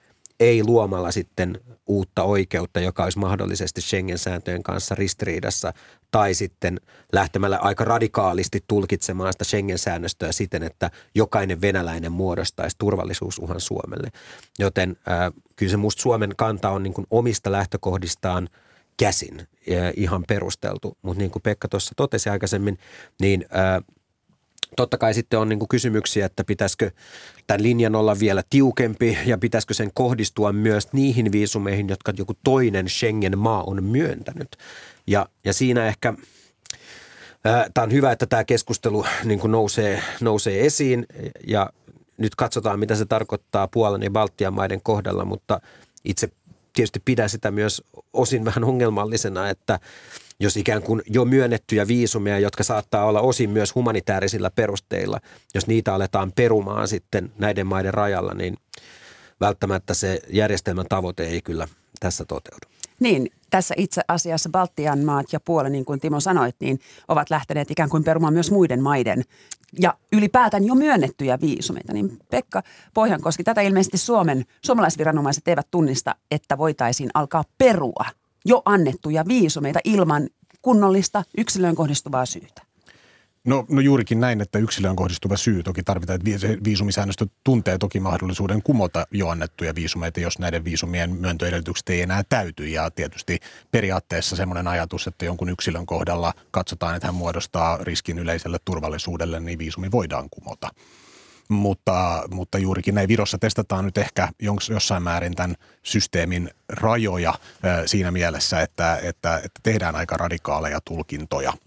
ei luomalla sitten uutta oikeutta, joka olisi mahdollisesti Schengen-sääntöjen kanssa ristiriidassa, tai sitten lähtemällä aika radikaalisti tulkitsemaan sitä Schengen-säännöstöä siten, että jokainen venäläinen muodostaisi turvallisuusuhan Suomelle. Joten äh, kyllä se musta Suomen kanta on niin omista lähtökohdistaan käsin äh, ihan perusteltu, mutta niin kuin Pekka tuossa totesi aikaisemmin, niin äh, Totta kai sitten on niin kysymyksiä, että pitäisikö tämän linjan olla vielä tiukempi ja pitäisikö sen kohdistua myös niihin viisumeihin, jotka joku toinen Schengen-maa on myöntänyt. Ja, ja siinä ehkä Tämä on hyvä, että tämä keskustelu niin kuin nousee, nousee esiin ja nyt katsotaan, mitä se tarkoittaa Puolan ja Baltian maiden kohdalla, mutta itse tietysti pidän sitä myös osin vähän ongelmallisena, että jos ikään kuin jo myönnettyjä viisumia, jotka saattaa olla osin myös humanitaarisilla perusteilla, jos niitä aletaan perumaan sitten näiden maiden rajalla, niin välttämättä se järjestelmän tavoite ei kyllä tässä toteudu.
Niin, tässä itse asiassa Baltian maat ja Puola, niin kuin Timo sanoit, niin ovat lähteneet ikään kuin perumaan myös muiden maiden ja ylipäätään jo myönnettyjä viisumeita. Niin Pekka Pohjankoski, tätä ilmeisesti Suomen, suomalaisviranomaiset eivät tunnista, että voitaisiin alkaa perua jo annettuja viisumeita ilman kunnollista yksilöön kohdistuvaa syytä.
No, no juurikin näin, että yksilöön kohdistuva syy toki tarvitaan, että viisumisäännöstö tuntee toki mahdollisuuden kumota jo annettuja viisumeita, jos näiden viisumien myöntöedellytykset ei enää täyty. Ja tietysti periaatteessa semmoinen ajatus, että jonkun yksilön kohdalla katsotaan, että hän muodostaa riskin yleiselle turvallisuudelle, niin viisumi voidaan kumota. Mutta, mutta juurikin näin Virossa testataan nyt ehkä jossain määrin tämän systeemin rajoja siinä mielessä, että, että, että tehdään aika radikaaleja tulkintoja –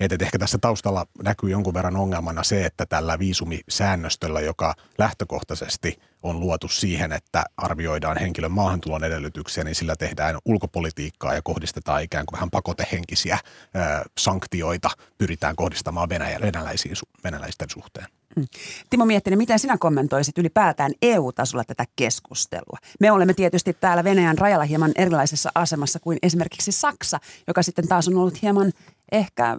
että ehkä tässä taustalla näkyy jonkun verran ongelmana se, että tällä viisumisäännöstöllä, joka lähtökohtaisesti on luotu siihen, että arvioidaan henkilön maahantulon edellytyksiä, niin sillä tehdään ulkopolitiikkaa ja kohdistetaan ikään kuin vähän pakotehenkisiä ö, sanktioita, pyritään kohdistamaan venäläisiin, venäläisten suhteen. Mm.
Timo Miettinen, miten sinä kommentoisit ylipäätään EU-tasolla tätä keskustelua? Me olemme tietysti täällä Venäjän rajalla hieman erilaisessa asemassa kuin esimerkiksi Saksa, joka sitten taas on ollut hieman ehkä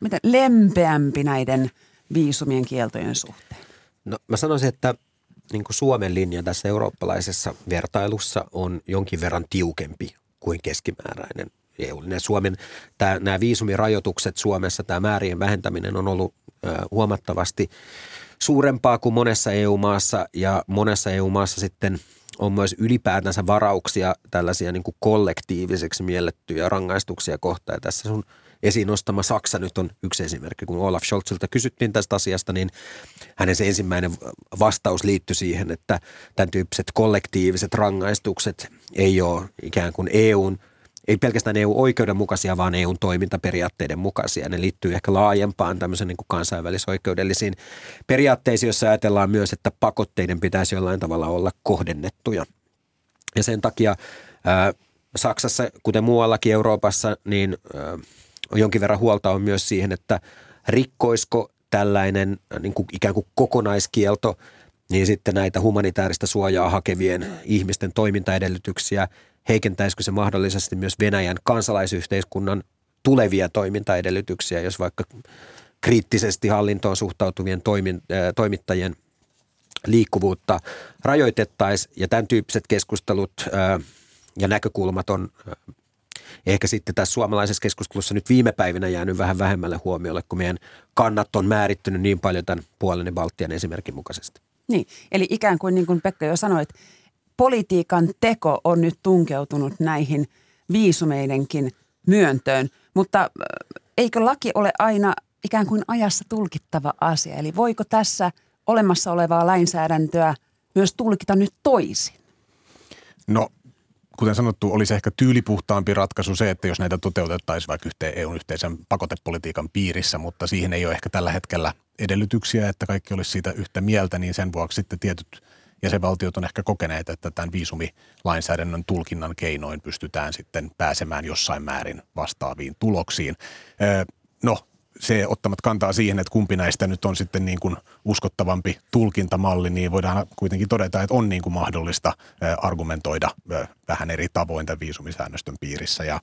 miten, lempeämpi näiden viisumien kieltojen suhteen?
No mä sanoisin, että niin kuin Suomen linja tässä eurooppalaisessa vertailussa on jonkin verran tiukempi kuin keskimääräinen EU. Suomen, tämä, nämä viisumirajoitukset Suomessa, tämä määrien vähentäminen on ollut huomattavasti suurempaa kuin monessa EU-maassa ja monessa EU-maassa sitten on myös ylipäätänsä varauksia tällaisia niin kuin kollektiiviseksi miellettyjä rangaistuksia kohtaan. Ja tässä sun – esiin nostama Saksa nyt on yksi esimerkki. Kun Olaf Scholzilta kysyttiin tästä asiasta, niin hänen se ensimmäinen vastaus liittyi siihen, että tämän tyyppiset kollektiiviset rangaistukset ei ole ikään kuin EUn ei pelkästään EU-oikeuden mukaisia, vaan EUn toimintaperiaatteiden mukaisia. Ne liittyy ehkä laajempaan tämmöisen niin kuin kansainvälisoikeudellisiin periaatteisiin, joissa ajatellaan myös, että pakotteiden pitäisi jollain tavalla olla kohdennettuja. Ja sen takia ää, Saksassa, kuten muuallakin Euroopassa, niin ää, jonkin verran huolta on myös siihen, että rikkoisko tällainen niin kuin ikään kuin kokonaiskielto niin sitten näitä humanitaarista suojaa hakevien ihmisten toimintaedellytyksiä, heikentäisikö se mahdollisesti myös Venäjän kansalaisyhteiskunnan tulevia toimintaedellytyksiä, jos vaikka kriittisesti hallintoon suhtautuvien toimin, toimittajien liikkuvuutta rajoitettaisiin ja tämän tyyppiset keskustelut ja näkökulmat on ehkä sitten tässä suomalaisessa keskustelussa nyt viime päivinä jäänyt vähän vähemmälle huomiolle, kun meidän kannat on määrittynyt niin paljon tämän puolen ja Baltian esimerkin mukaisesti.
Niin, eli ikään kuin niin kuin Pekka jo sanoit, politiikan teko on nyt tunkeutunut näihin viisumeidenkin myöntöön, mutta eikö laki ole aina ikään kuin ajassa tulkittava asia? Eli voiko tässä olemassa olevaa lainsäädäntöä myös tulkita nyt toisin?
No kuten sanottu, olisi ehkä tyylipuhtaampi ratkaisu se, että jos näitä toteutettaisiin vaikka yhteen EUn yhteisen pakotepolitiikan piirissä, mutta siihen ei ole ehkä tällä hetkellä edellytyksiä, että kaikki olisi siitä yhtä mieltä, niin sen vuoksi sitten tietyt jäsenvaltiot on ehkä kokeneet, että tämän viisumilainsäädännön tulkinnan keinoin pystytään sitten pääsemään jossain määrin vastaaviin tuloksiin. No, se ottamat kantaa siihen, että kumpi näistä nyt on sitten niin kuin uskottavampi tulkintamalli, niin voidaan kuitenkin todeta, että on niin kuin mahdollista argumentoida vähän eri tavoin tämän viisumisäännöstön piirissä ja,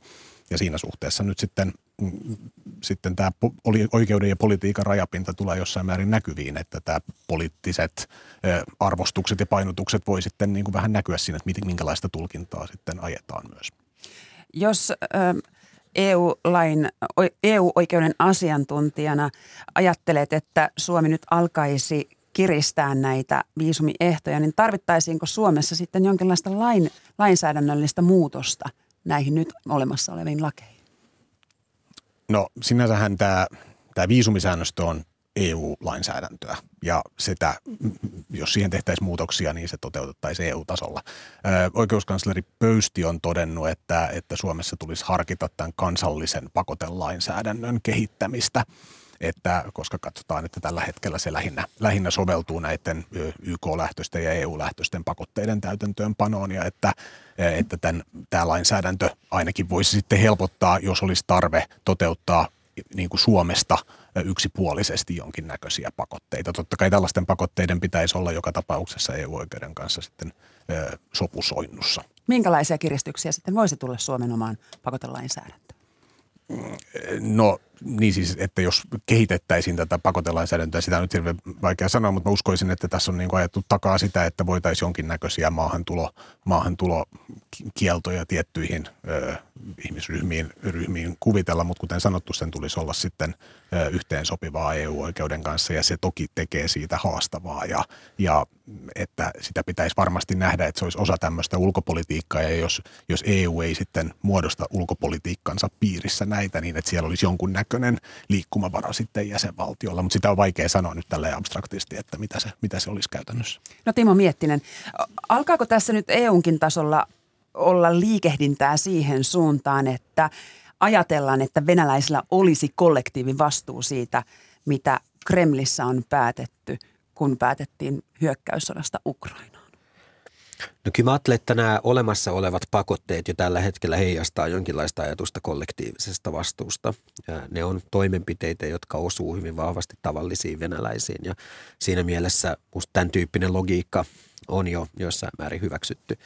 ja siinä suhteessa nyt sitten, mm, sitten tämä oikeuden ja politiikan rajapinta tulee jossain määrin näkyviin, että tämä poliittiset arvostukset ja painotukset voi sitten niin kuin vähän näkyä siinä, että minkälaista tulkintaa sitten ajetaan myös.
Jos EU-lain, EU-oikeuden asiantuntijana ajattelet, että Suomi nyt alkaisi kiristää näitä viisumiehtoja, niin tarvittaisiinko Suomessa sitten jonkinlaista lain, lainsäädännöllistä muutosta näihin nyt olemassa oleviin lakeihin?
No sinänsähän tämä, tämä viisumisäännöstö on EU-lainsäädäntöä ja sitä, jos siihen tehtäisiin muutoksia, niin se toteutettaisiin EU-tasolla. Oikeuskansleri Pöysti on todennut, että, että Suomessa tulisi harkita tämän kansallisen pakotelainsäädännön kehittämistä. Että koska katsotaan, että tällä hetkellä se lähinnä, lähinnä soveltuu näiden YK-lähtöisten ja EU-lähtöisten pakotteiden täytäntöönpanoon ja että, että tämän, tämä lainsäädäntö ainakin voisi sitten helpottaa, jos olisi tarve toteuttaa niin kuin Suomesta yksipuolisesti jonkinnäköisiä pakotteita. Totta kai tällaisten pakotteiden pitäisi olla joka tapauksessa EU-oikeuden kanssa sitten sopusoinnussa.
Minkälaisia kiristyksiä sitten voisi tulla Suomen omaan pakotelainsäädäntöön?
No niin siis, että jos kehitettäisiin tätä pakotelainsäädäntöä, sitä on nyt hirveän vaikea sanoa, mutta mä uskoisin, että tässä on niin kuin ajettu takaa sitä, että voitaisiin jonkinnäköisiä maahantulo, maahantulokieltoja tiettyihin ö, ihmisryhmiin ryhmiin kuvitella, mutta kuten sanottu, sen tulisi olla sitten ö, yhteen sopivaa EU-oikeuden kanssa ja se toki tekee siitä haastavaa. Ja, ja että sitä pitäisi varmasti nähdä, että se olisi osa tämmöistä ulkopolitiikkaa. Ja jos, jos EU ei sitten muodosta ulkopolitiikkansa piirissä näitä, niin että siellä olisi jonkun näköinen liikkumavara sitten jäsenvaltiolla, mutta sitä on vaikea sanoa nyt tälleen abstraktisti, että mitä se, mitä se olisi käytännössä.
No Timo Miettinen, alkaako tässä nyt EUnkin tasolla olla liikehdintää siihen suuntaan, että ajatellaan, että venäläisillä olisi kollektiivin vastuu siitä, mitä Kremlissä on päätetty, kun päätettiin hyökkäyssodasta Ukrainaan?
No kyllä mä ajattelen, että nämä olemassa olevat pakotteet jo tällä hetkellä heijastaa jonkinlaista ajatusta kollektiivisesta vastuusta. Ja ne on toimenpiteitä, jotka osuu hyvin vahvasti tavallisiin venäläisiin ja siinä mielessä musta tämän tyyppinen logiikka on jo jossain määrin hyväksytty.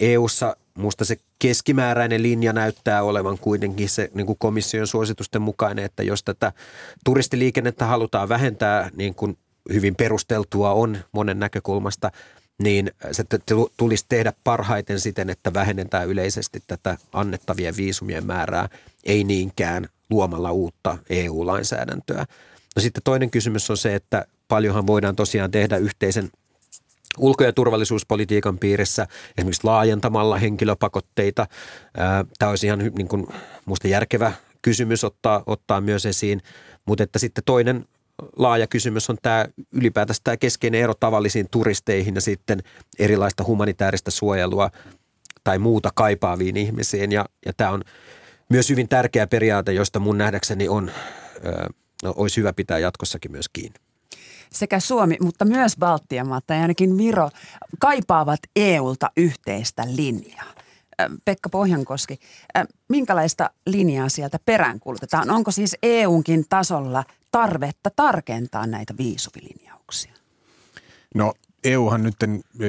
EUssa musta se keskimääräinen linja näyttää olevan kuitenkin se niin kuin komission suositusten mukainen, että jos tätä turistiliikennettä halutaan vähentää, niin kuin hyvin perusteltua on monen näkökulmasta – niin se tulisi tehdä parhaiten siten, että vähennetään yleisesti tätä annettavien viisumien määrää, ei niinkään luomalla uutta EU-lainsäädäntöä. No sitten toinen kysymys on se, että paljonhan voidaan tosiaan tehdä yhteisen ulko- ja turvallisuuspolitiikan piirissä, esimerkiksi laajentamalla henkilöpakotteita. Tämä olisi ihan niin kuin, musta järkevä kysymys ottaa, ottaa myös esiin, mutta että sitten toinen laaja kysymys on tämä ylipäätänsä tämä keskeinen ero tavallisiin turisteihin ja sitten erilaista humanitaarista suojelua tai muuta kaipaaviin ihmisiin. Ja, ja tämä on myös hyvin tärkeä periaate, josta mun nähdäkseni on, no, olisi hyvä pitää jatkossakin myös kiinni
sekä Suomi, mutta myös Baltian maat tai ainakin Viro kaipaavat EUlta yhteistä linjaa. Pekka Pohjankoski, minkälaista linjaa sieltä peräänkuulutetaan? Onko siis EUnkin tasolla tarvetta tarkentaa näitä viisumilinjauksia?
No EUhan nyt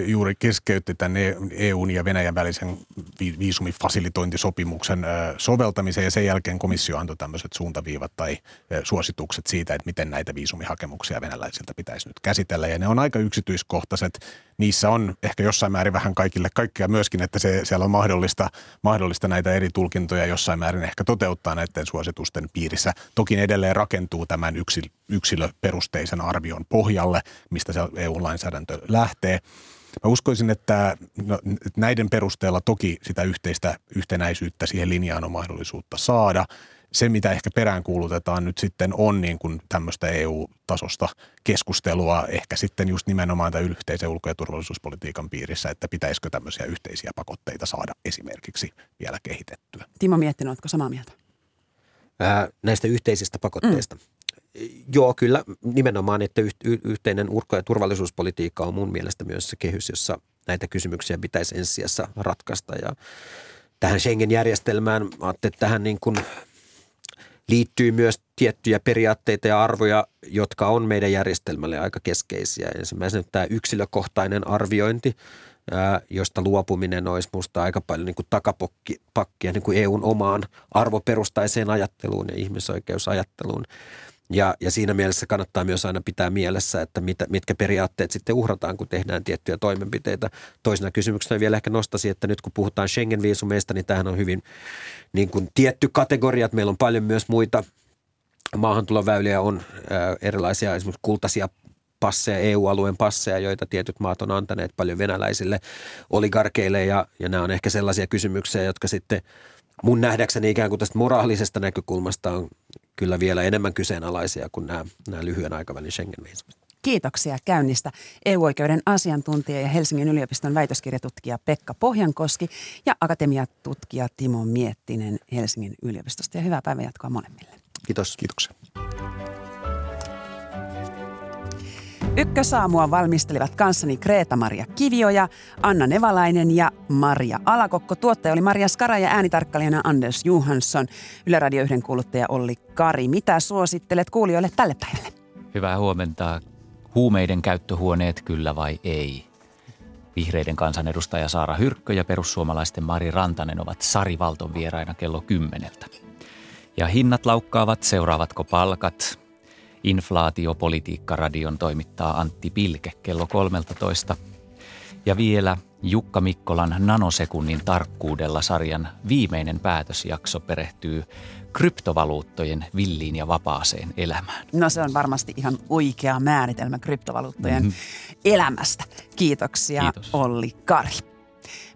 juuri keskeytti tämän EUn ja Venäjän välisen viisumifasilitointisopimuksen soveltamisen ja sen jälkeen komissio antoi tämmöiset suuntaviivat tai suositukset siitä, että miten näitä viisumihakemuksia venäläisiltä pitäisi nyt käsitellä. Ja ne on aika yksityiskohtaiset. Niissä on ehkä jossain määrin vähän kaikille kaikkea myöskin, että se, siellä on mahdollista, mahdollista näitä eri tulkintoja jossain määrin ehkä toteuttaa näiden suositusten piirissä. Toki edelleen rakentuu tämän yksilöperusteisen arvion pohjalle, mistä se EU-lainsäädäntö lähtee. Mä uskoisin, että no, näiden perusteella toki sitä yhteistä yhtenäisyyttä siihen linjaan on mahdollisuutta saada. Se, mitä ehkä peräänkuulutetaan nyt sitten on niin kuin tämmöistä EU-tasosta keskustelua, ehkä sitten just nimenomaan tämän yhteisen ulko- ja turvallisuuspolitiikan piirissä, että pitäisikö tämmöisiä yhteisiä pakotteita saada esimerkiksi vielä kehitettyä.
Timo Miettinen, oletko samaa mieltä?
Ää, näistä yhteisistä pakotteista. Mm. Joo, kyllä nimenomaan, että yhteinen ulko- ja turvallisuuspolitiikka on mun mielestä myös se kehys, jossa näitä kysymyksiä pitäisi ensisijassa ratkaista. Ja tähän Schengen-järjestelmään, että tähän niin kuin liittyy myös tiettyjä periaatteita ja arvoja, jotka on meidän järjestelmälle aika keskeisiä. Ensimmäisenä tämä yksilökohtainen arviointi, josta luopuminen olisi minusta aika paljon niin kuin takapakkia niin kuin EUn omaan arvoperustaiseen ajatteluun ja ihmisoikeusajatteluun. Ja, ja siinä mielessä kannattaa myös aina pitää mielessä, että mitä, mitkä periaatteet sitten uhrataan, kun tehdään tiettyjä toimenpiteitä. Toisena kysymyksenä vielä ehkä nostaisin, että nyt kun puhutaan Schengen-viisumeista, niin tämähän on hyvin niin kuin tietty kategoria. Meillä on paljon myös muita maahantuloväyliä, on ää, erilaisia esimerkiksi kultaisia passeja, EU-alueen passeja, joita tietyt maat on antaneet paljon venäläisille oligarkeille ja, ja nämä on ehkä sellaisia kysymyksiä, jotka sitten mun nähdäkseni ikään kuin tästä moraalisesta näkökulmasta on kyllä vielä enemmän kyseenalaisia kuin nämä, nämä lyhyen aikavälin Schengen-viisumit.
Kiitoksia käynnistä EU-oikeuden asiantuntija ja Helsingin yliopiston väitöskirjatutkija Pekka Pohjankoski ja akatemiatutkija Timo Miettinen Helsingin yliopistosta. Ja hyvää päivänjatkoa molemmille.
Kiitos.
Kiitoksia.
Ykkösaamua valmistelivat kanssani Kreeta-Maria Kivioja, Anna Nevalainen ja Maria Alakokko. Tuottaja oli Maria Skara ja äänitarkkailijana Anders Johansson. Yle Radio 1 kuuluttaja Olli Kari. Mitä suosittelet kuulijoille tälle päivälle?
Hyvää huomenta. Huumeiden käyttöhuoneet kyllä vai ei? Vihreiden kansanedustaja Saara Hyrkkö ja perussuomalaisten Mari Rantanen ovat Sari Valton vieraina kello kymmeneltä. Ja hinnat laukkaavat, seuraavatko palkat? Inflaatiopolitiikka-radion toimittaa Antti Pilke kello 13. Ja vielä Jukka Mikkolan nanosekunnin tarkkuudella sarjan viimeinen päätösjakso perehtyy kryptovaluuttojen villiin ja vapaaseen elämään.
No se on varmasti ihan oikea määritelmä kryptovaluuttojen mm-hmm. elämästä. Kiitoksia Kiitos. Olli Kari.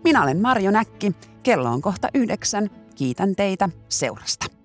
Minä olen Marjo Näkki. Kello on kohta yhdeksän. Kiitän teitä seurasta.